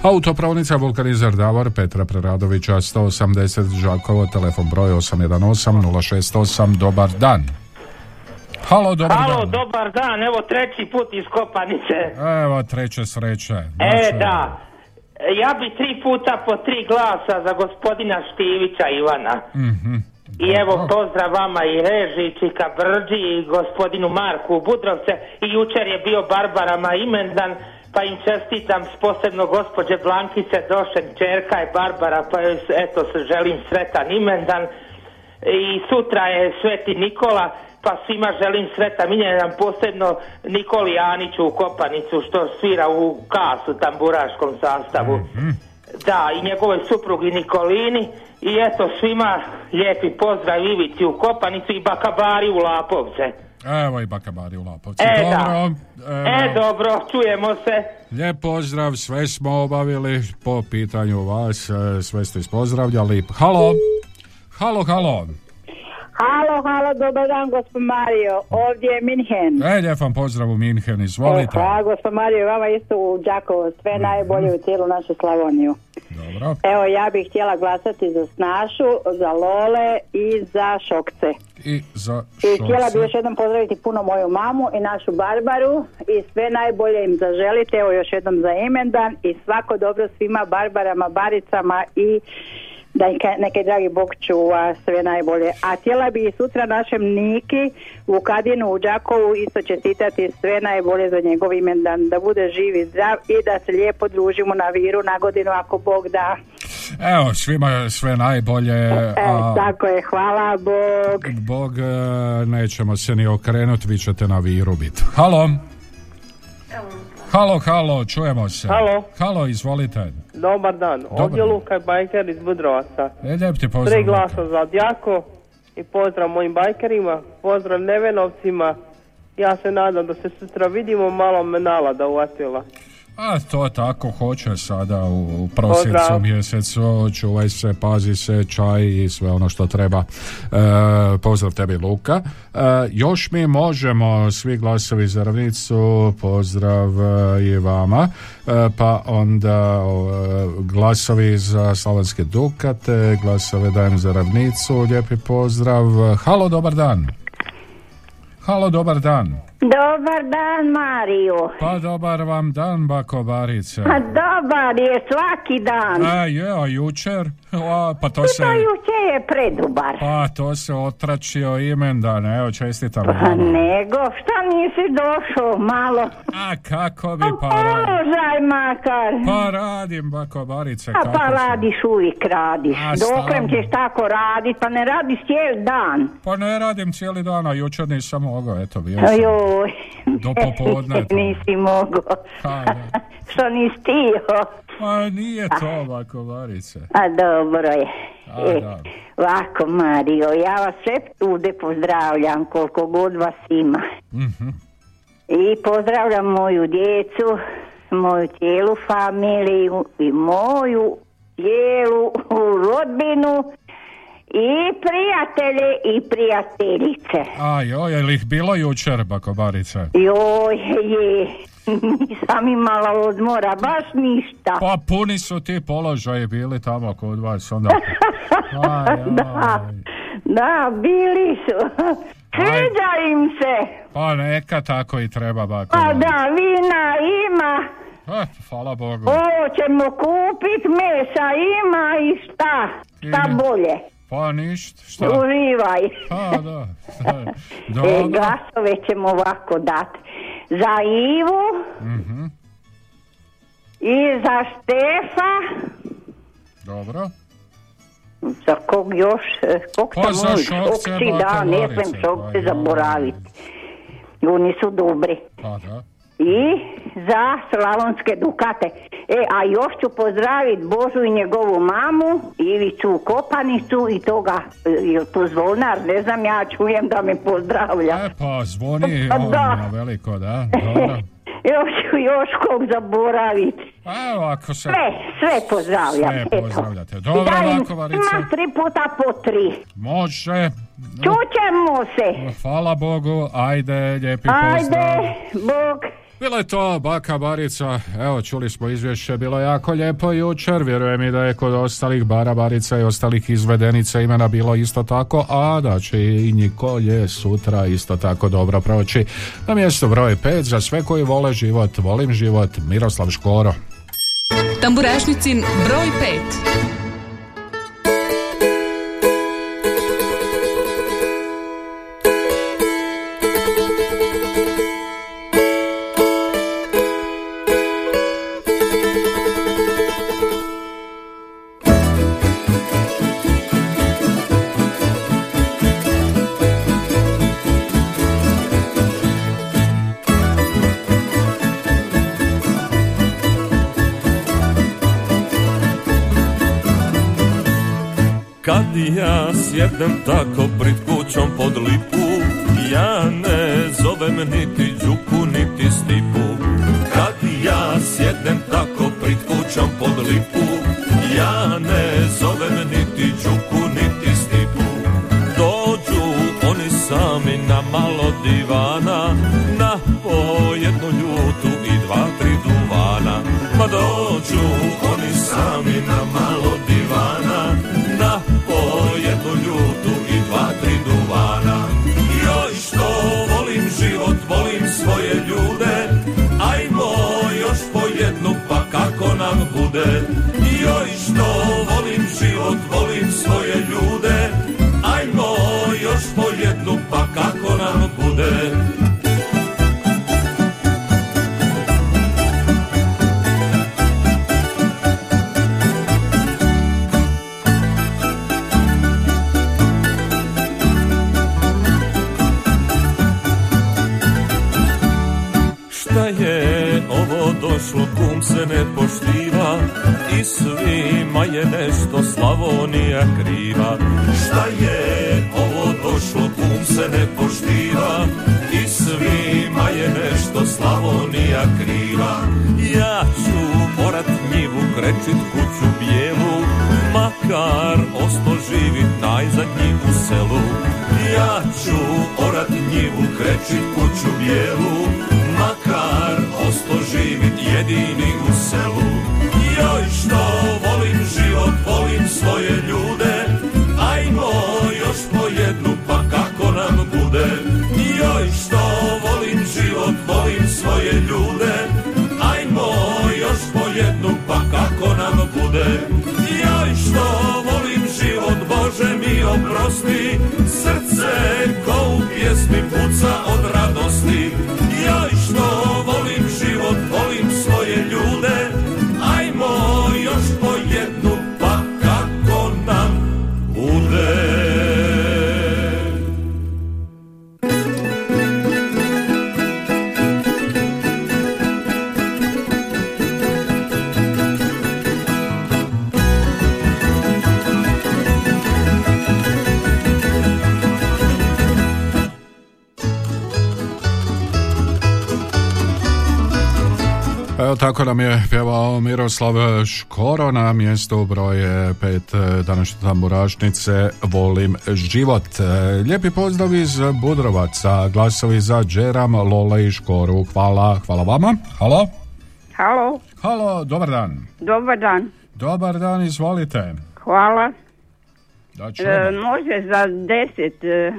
Autopravnica vulkanizer Davar Petra Preradovića 180 Žakovo, telefon broj 818 068, dobar dan. Halo, dobar Halo, dan. dobar dan, evo treći put iz Kopanice. Evo treće sreće. E, Znači, da. Ja bi tri puta po tri glasa za gospodina Štivića Ivana. mhm. I evo pozdrav vama i reži, Čika Brđi i gospodinu Marku Budrovce. I jučer je bio Barbarama imendan, pa im čestitam s posebno gospođe Blankice Došen, čerka je Barbara, pa joj eto se želim sretan imendan. I sutra je Sveti Nikola, pa svima želim sretan imendan, posebno Nikoli Aniću u Kopanicu, što svira u kasu, tamburaškom sastavu. Da, i njegovoj suprugi Nikolini i eto svima lijepi pozdrav Ivici u Kopanicu i Bakabari u Lapovce. Evo i Bakabari u Lapovci. E, Dobro, da. E, dobro, čujemo se. lijep pozdrav, sve smo obavili po pitanju vas, e, sve ste ispozdravljali. Halo, halo, halo. Halo, halo, dobar dan, gospod Mario. Ovdje je Minhen. E, vam pozdrav u Minhen, izvolite. Hvala, gospod Mario, vama isto u Đakovo. Sve najbolje u cijelu našu Slavoniju. Dobro. Evo, ja bih htjela glasati za Snašu, za Lole i za Šokce. I za I htjela Šokce. bih još jednom pozdraviti puno moju mamu i našu Barbaru i sve najbolje im zaželite, evo još jednom za imendan i svako dobro svima Barbarama, Baricama i da neke dragi Bog čuva sve najbolje. A htjela bi i sutra našem Niki Vukadinu u Đakovu isto čestitati sve najbolje za njegov imendan, da bude živ i zdrav i da se lijepo družimo na viru na godinu ako Bog da. Evo, svima sve najbolje, E, a tako je, hvala Bog. Bog, e, nećemo se ni okrenuti, vi ćete na viru biti. Halo? Halo, halo, čujemo se. Halo. Halo, izvolite. Dobar dan, ovdje dan. Luka Bajker iz Budrovaca. E, lijep ti Tri pozdrav. glasa za Djako i pozdrav mojim bajkerima, pozdrav Nevenovcima. Ja se nadam da se sutra vidimo, malo me nalada uvatila. A to tako hoće sada u, u prosjecu Pozdrav. mjesecu, čuvaj se, pazi se, čaj i sve ono što treba. E, pozdrav tebi Luka. E, još mi možemo, svi glasovi za ravnicu, pozdrav e, i vama. E, pa onda e, glasovi za Slavonske Dukate, glasove dajem za ravnicu, lijepi pozdrav. Halo, dobar dan. Halo, dobar dan. Dobar dan, Mario. Pa dobar vam dan, bako Barice. A dobar je svaki dan. A je, a jučer? A, pa to se... To juče je predubar. Pa to se otračio imendan, evo čestitam. Pa nego, šta nisi došao malo? A kako bi pa ra- Položaj makar. Pa radim, bako Barice, A pa radiš uvijek radiš. A, Doklem ćeš tako radit, pa ne radiš cijeli dan. Pa ne radim cijeli dan, a jučer nisam mogao, eto, bio sam. Joj. Do popodne. to. Nisi mogao. Pa. Što nisi stio? Pa nije to, bako Barice. A dobro je. A, E, da. Ovako, Mario, ja vas sve tude pozdravljam, koliko god vas ima. Mhm. I pozdravljam moju djecu, moju cijelu familiju i moju cijelu rodbinu i prijatelje i prijateljice. A joj, je li ih bilo jučer, bako Barice? Joj, je, nisam imala odmora, baš ništa. Pa puni su ti položaji bili tamo kod vas, onda... Aj. Da, da, bili su. Sviđa im se. Pa neka tako i treba, bako. Pa da, vina ima. Eh, hvala Bogu. Hoćemo kupit mesa, ima i šta? Šta bolje? Pa ništa, šta? Uživaj. Pa da. E, Dobro. glasove ćemo ovako dati. Za Ivu Mhm, i za Štefa. Dobro. Za kog još? E, Kog Pa za? Šokce, da, ne smem šokce pa zaboraviti. Oni su dobri. Pa da. I za Slavonske Dukate. E, a još ću pozdraviti Božu i njegovu mamu, Ivicu Kopanicu i toga, e, je to zvonar, ne znam, ja čujem da me pozdravlja. E pa zvoni Pa on da. veliko, da. Dobro. Još ću još kog zaboraviti. Evo ako se... Sve, sve pozdravljam. Sve pozdravljate. Dobro, dajem bako Varice. svima tri puta po tri. Može. Čućemo se. Hvala Bogu, ajde, lijepi pozdrav. Ajde, Bog. Bilo je to, baka Barica, evo čuli smo izvješće, bilo jako lijepo jučer, vjerujem i da je kod ostalih bara Barica i ostalih izvedenica imena bilo isto tako, a da će i Nikolje sutra isto tako dobro proći. Na mjestu broj 5 za sve koji vole život, volim život, Miroslav Škoro. Tamburašnicin broj 5. sjednem tako pred kućom pod lipu. Ja ne zovem niti Đuku niti Stipu. Kad ja sjednem tako pred kućom pod lipu Ja ne zovem niti Đuku niti Stipu. Dođu oni sami na malo divana Na po jednu ljutu i dva, tri duvana. Ma dođu oni sami na malo tako nam je pjevao Miroslav Škoro na mjestu broje pet današnje tamburašnice Volim život. Lijepi pozdrav iz Budrovaca, glasovi za Džeram, Lole i Škoru. Hvala, hvala vama. Halo? Halo, Halo, dobar dan. dobar dan. Dobar dan, izvolite. Hvala. Da. E, može za deset. e,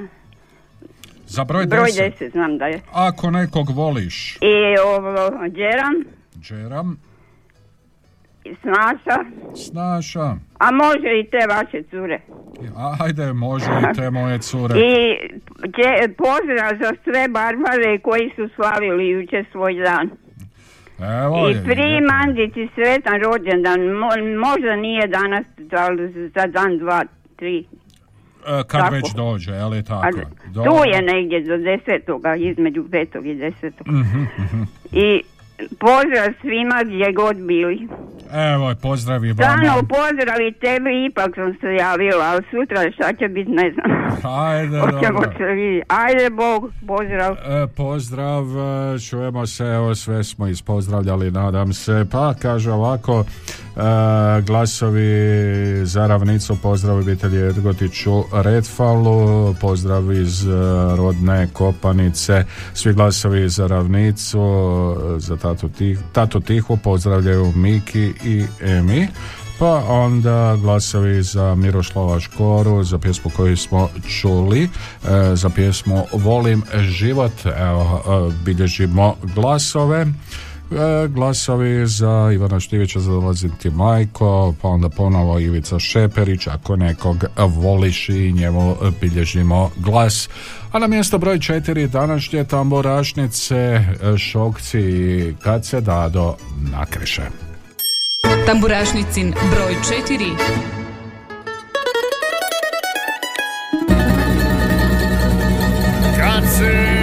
Za broj broj 10. deset, znam da je. Ako nekog voliš. I ovo, Džeram, Džeram, Snaša, Snaša. a može i te vaše cure. Ajde, može i te moje cure. I dje- pozdrav za sve barbare koji su slavili jučer svoj dan. Evo I je, primandici sretan rođendan, Mo- možda nije danas, ali za dan, dva, tri. E, Kad Tako. već dođe, je li tako? Ali tu je negdje do desetoga, između petog i desetog. Mhm, mhm. I pozdrav svima gdje god bili. Evo, pozdravi vama. Stano pozdrav i tebi, ipak sam se javila, ali sutra šta će biti ne znam. Ajde, dobro. se vidjeti. Ajde Bog, pozdrav. E, pozdrav, e, čujemo se, evo sve smo ispozdravljali, nadam se. Pa, kaže ovako, e, glasovi za ravnicu, pozdrav obitelji Ergotiću Redfalu, pozdrav iz e, rodne Kopanice, svi glasovi za ravnicu, za tatu, tih, tatu Tihu, pozdravljaju Miki i Emi. Pa onda glasovi za Miroslava Škoru, za pjesmu koju smo čuli, e, za pjesmu Volim život, evo, e, bilježimo glasove. E, glasovi za Ivana Štivića za Dolazim ti majko, pa onda ponovo Ivica Šeperić, ako nekog voliš i njemu bilježimo glas. A na mjesto broj četiri današnje tamburašnice e, Šokci kad se dado nakreše. Tamburašnicin broj 4. Kad se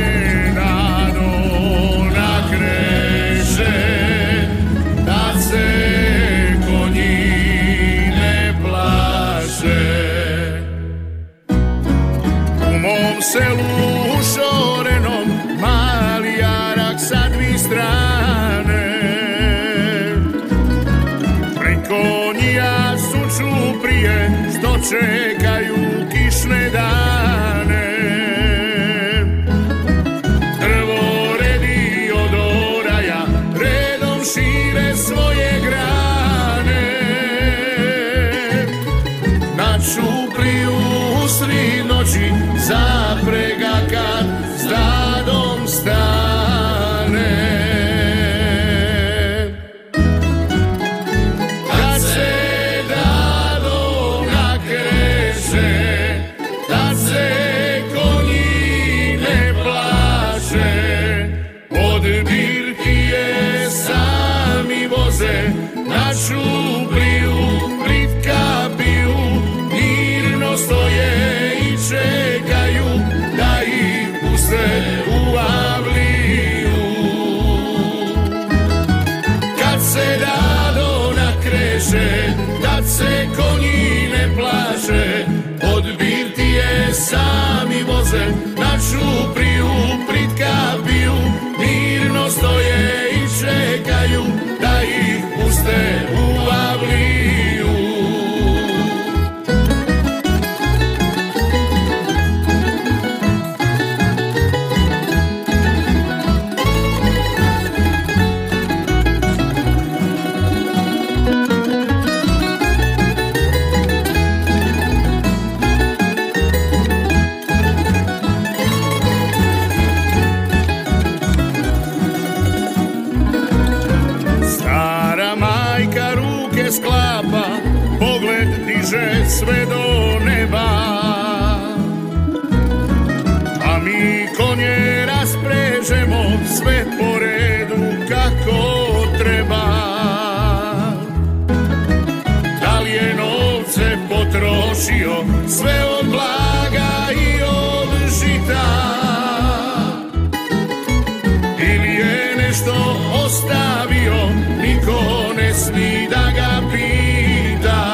nešto ostavio, niko ne smi da ga pita.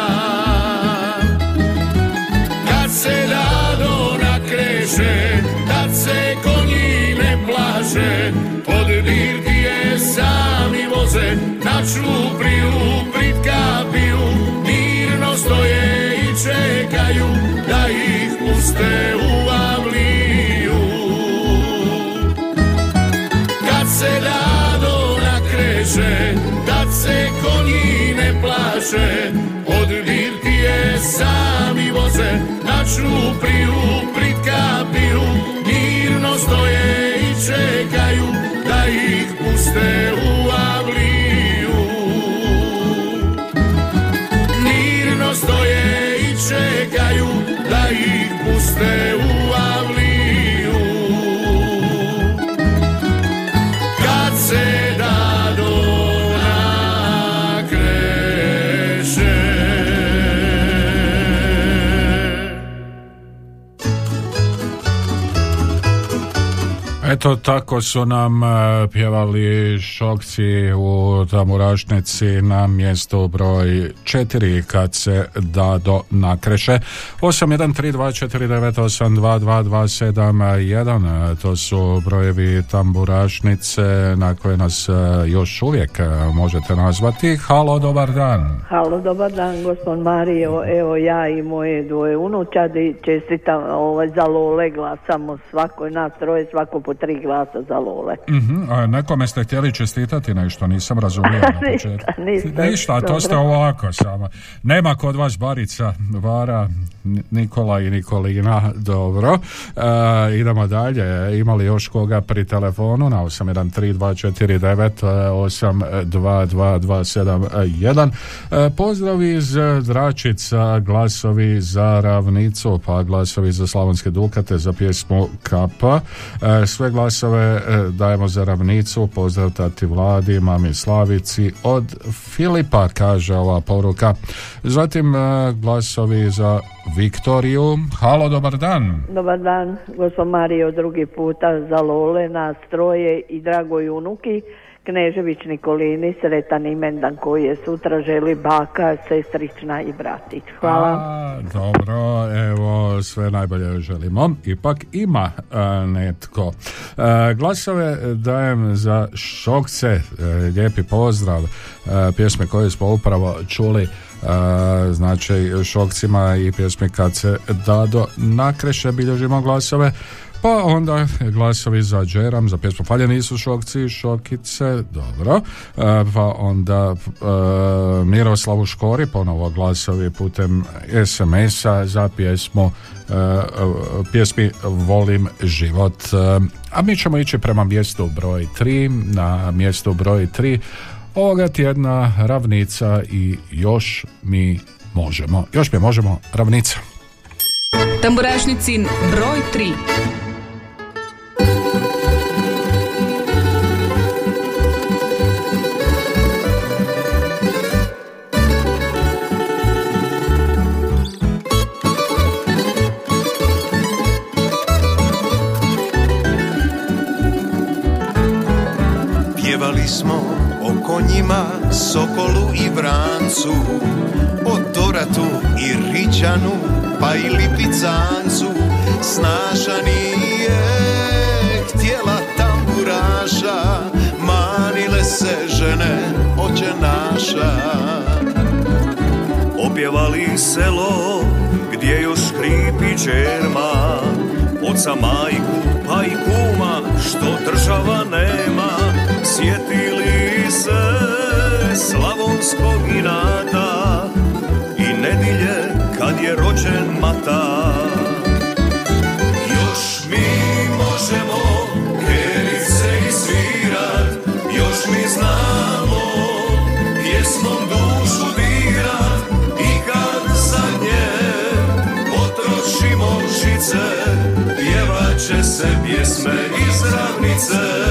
Kad se dado nakreše, tad se konji ne plaše, od birtije sami voze, na čupriju pritka piju, mirno stoje i čekaju da ih puste u plaše, od birtije sami voze, na čupriju pritka piju, mirno stoje i čekaju da ih puste u avliju. Mirno stoje i čekaju da ih puste u Eto tako su nam e, pjevali šokci u Tamurašnici na mjestu broj 4 kad se Dado nakreše 813249822271 to su brojevi Tamburašnice na koje nas e, još uvijek e, možete nazvati. Halo, dobar dan. Halo, dobar dan, gospod Mario. Evo ja i moje dvoje unučadi čestitam ovaj, za Lole glasamo svako nas troje, svako po glasa za Lole. Mhm, a nekome ste htjeli čestitati nešto, nisam razumio na početku. ništa, Ništa, to ste ovako samo. Nema kod vas Barica, Vara, Nikola i Nikolina, dobro. E, idemo dalje, imali još koga pri telefonu na 813249 822271. E, pozdravi iz Dračica, glasovi za ravnicu, pa glasovi za Slavonske Dukate, za pjesmu Kapa. E, sve glasove e, dajemo za ravnicu, pozdrav tati Vladi, mami Slavici od Filipa, kaže ova poruka. Zatim e, glasovi za Viktoriju. Halo, dobar dan. Dobar dan, gospod Mario, drugi puta za Lole, nas troje i dragoj unuki. Knežević Nikolini, sretan imendan koji je sutra želi baka, sestrična i bratić. Hvala. A, dobro, evo, sve najbolje želimo. Ipak ima e, netko. E, glasove dajem za Šokce, e, lijepi pozdrav, pjesme koje smo upravo čuli. Znači šokcima i pjesmi kad se dado nakreše bilježimo glasove pa onda glasovi za Džeram, za pjesmu Falje nisu šokci, šokice, dobro. E, pa onda e, Miroslavu Škori, ponovo glasovi putem SMS-a za pjesmu e, e, pjesmi Volim život. E, a mi ćemo ići prema mjestu broj 3, na mjestu broj 3 ovoga tjedna ravnica i još mi možemo. Još mi možemo ravnica. Tamburašnicin broj 3. Pjevali smo Sokolu i Vrancu O Doratu i Riđanu Pa i Lipicancu Snaša nije htjela tamburaša Manile se žene oče naša. Opjevali selo gdje još hripi čerma Oca majku pa i kuma što država nema. Sjetili se slavonskog inata I nedilje kad je rođen mata Još mi možemo kerice i svirat Još mi znamo pjesmom dušu dirat I kad za nje potrošimo žice Pjevat se pjesme iz ravnice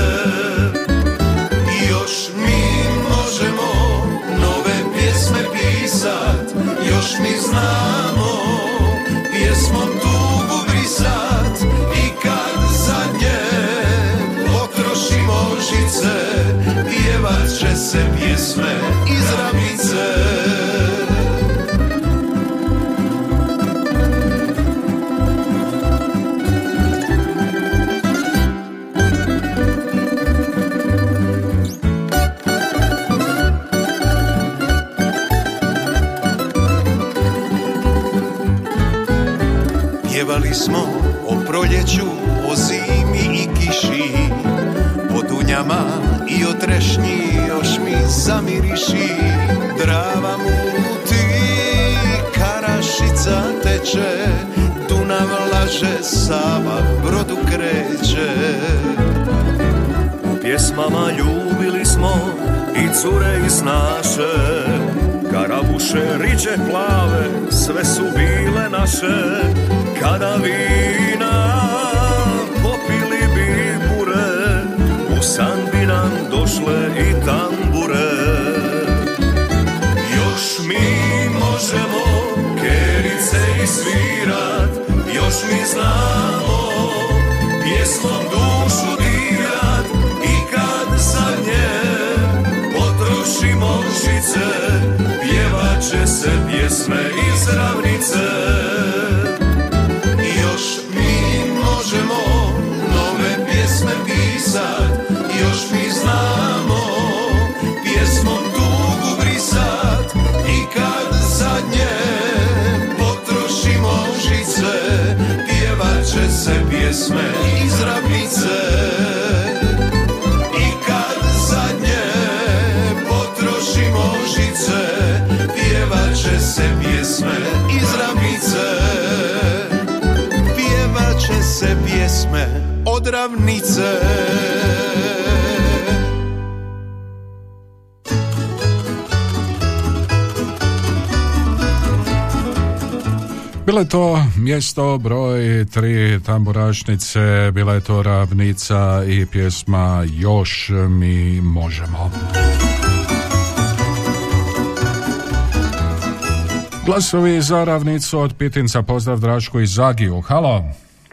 Mi znamo pjesmom tugu brisat I kad za nje potrošimo žice Pjevat će se pjesme iz ravnice smo o proljeću, o zimi i kiši. O dunjama i o trešnji još mi zamiriši. Drava muti, karašica teče Dunav laže, Sava brodu kreće. U pjesmama ljubili smo i cure i snaše Karabuše, riđe plave, sve su bile naše Kada vina popili bi bure U san bi nam došle i tambure. Još mi možemo kerice i svirat Još mi znamo pjesmom dušu dirat. I kad za nje potrošimo žice Pjevat će se pjesme iz ravnice kad za nje potrošimo žice Pjevat će se pjesme iz ravnice. I kad za nje potrošimo žice Pjevat će se pjesme iz ravnice. Pjevat se pjesme od ravnice Bilo je to mjesto broj tri tamburašnice, bila je to ravnica i pjesma Još mi možemo. Glasovi za ravnicu od Pitinca, pozdrav Draško i Zagiju. Halo.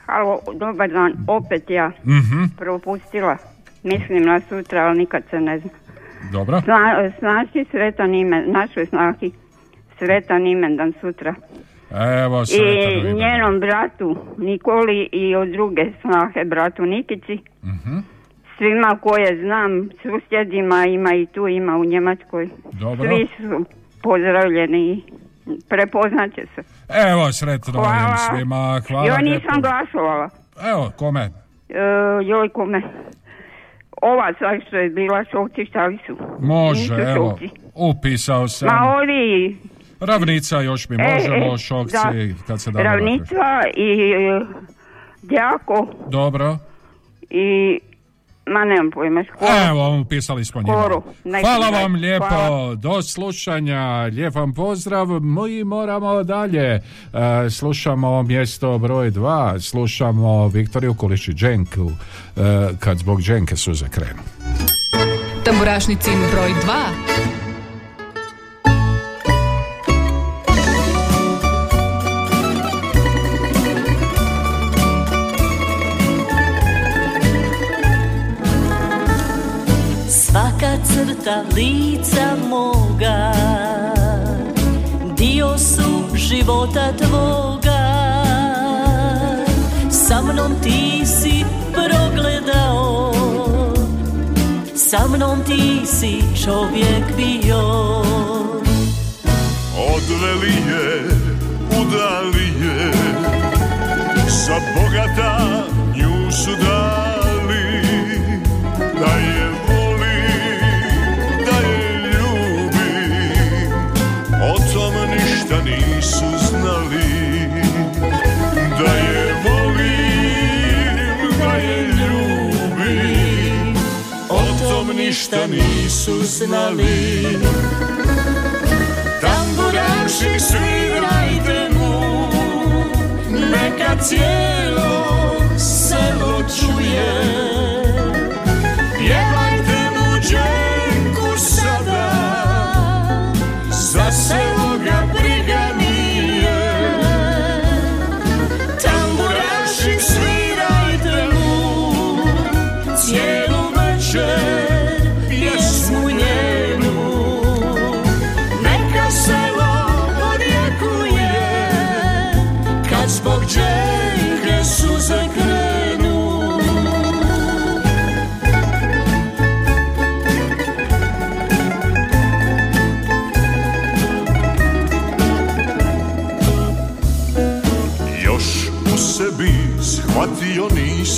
Halo, dobar dan, opet ja Mhm. propustila. Mislim na sutra, ali nikad se ne zna. Dobro. Sna, snaši sretan ime, našoj snahi sretan imendan sutra. Evo, I njenom bratu Nikoli i od druge snahe bratu Nikici. Mhm. Svima koje znam, susjedima ima i tu, ima u Njemačkoj. Dobro. Svi su pozdravljeni i prepoznat će se. Evo, sretno Hvala. svima. Hvala lijepo. nisam glasovala. Evo, kome? E, joj, kome? Ova sad što je bila šokci, šta su? Može, Nisu evo, šokci. upisao sam. Ma ovi... Ravnica još mi E, možemo, e, šokci, da. kad se da Ravnica i e, Đako Dobro. i... Ma nemam pojma. Evo, upisali smo njima. Hvala vam nek- lijepo, hvala. do slušanja, lijep vam pozdrav, mi moramo dalje. E, slušamo mjesto broj dva, slušamo Viktoriju Kulić i Dženku, e, kad zbog Dženke suze krenu. Tamburašnicin broj 2. Lica moga. Dio su života tvoga. Sa mnom ti si progledao. Sa mnom ti si čovjek bio. Odveli je, udali je Za bogata nju su dali ništa nisu znali. Tamburaši svirajte mu Neka cijelo selo čuje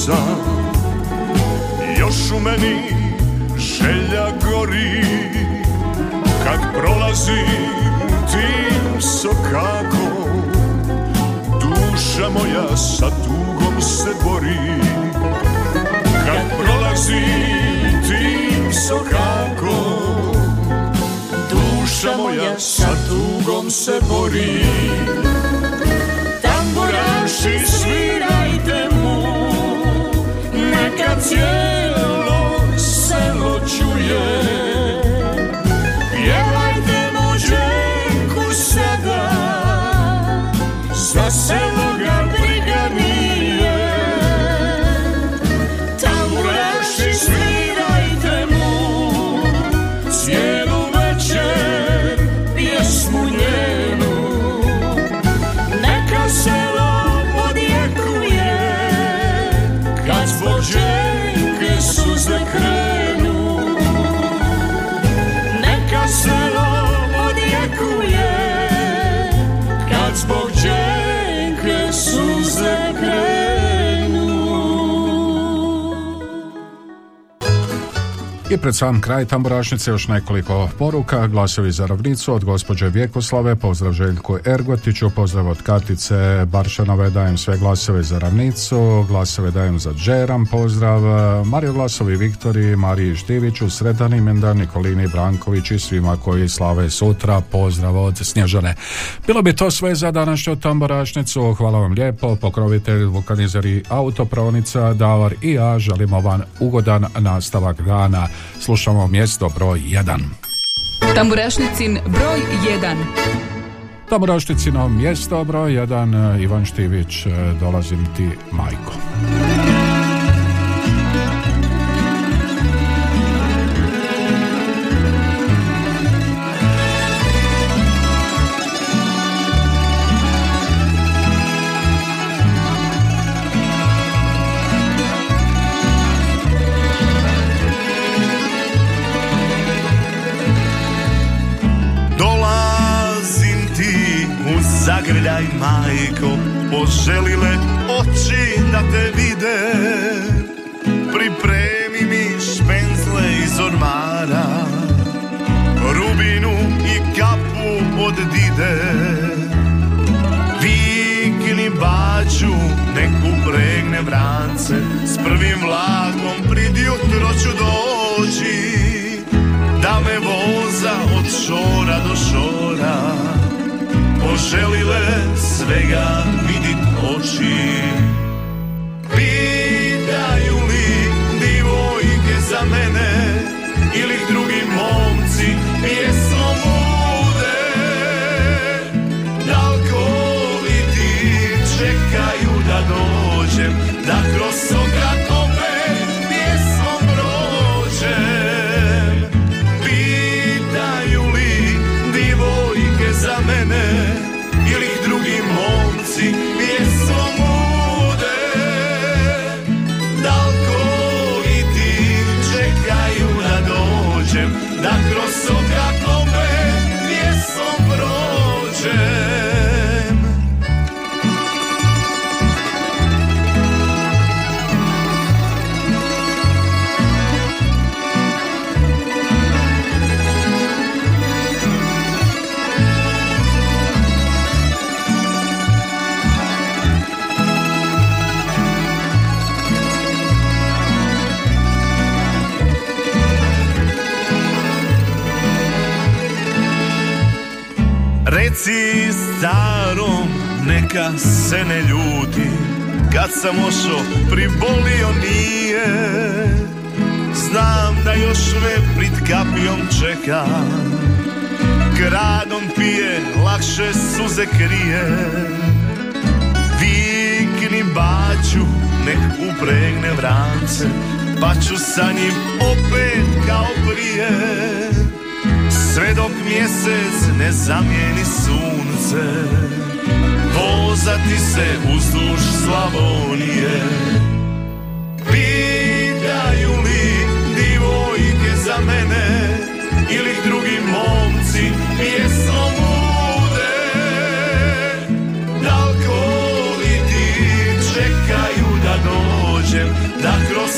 nisam Još u meni želja gori. Kad prolazim tim sokakom Duša moja sa tugom se bori. Kad prolazim tim sokakom Duša moja sa tugom se bori. Tamburaši svirajte mu Neka cijelo selo čuje Pjevajte mu dženku sada. Za selo ga kad I pred sam kraj tamburašnice još nekoliko poruka. Glasovi za ravnicu od gospođe Vjekoslave, pozdrav Željku Ergotiću, pozdrav od Katice Baršanove, dajem sve glasove za ravnicu, glasove dajem za Džeram, pozdrav Mario Glasovi Viktori, Mariji Štiviću, Sretan imendan, Nikolini Branković i svima koji slave sutra, pozdrav od Snježane. Bilo bi to sve za današnju tamburašnicu, hvala vam lijepo, pokrovitelj, vulkanizer i autopravnica Davar i ja želimo vam ugodan nastavak dana. Slušamo mjesto broj 1. Tamburašnicin broj 1. Tamburašnicino mjesto broj 1, Ivan Štivić, dolazim ti majko. Zagrljaj majko Poželile oči da te vide. Pripremi mi špenzle iz ormara Rubinu i kapu od dide sam ošo, pribolio nije. Znam da još me prid kapijom čeka. Gradom pije, lakše suze krije. Vikni baću, nek upregne vrance Pa ću sa njim opet kao prije. Sve dok mjesec ne zamijeni sunce vozati se uzduž Slavonije. Pitaju li divojke za mene Ili drugi momci pjesmom mude, Da li ti čekaju da dođem Da kroz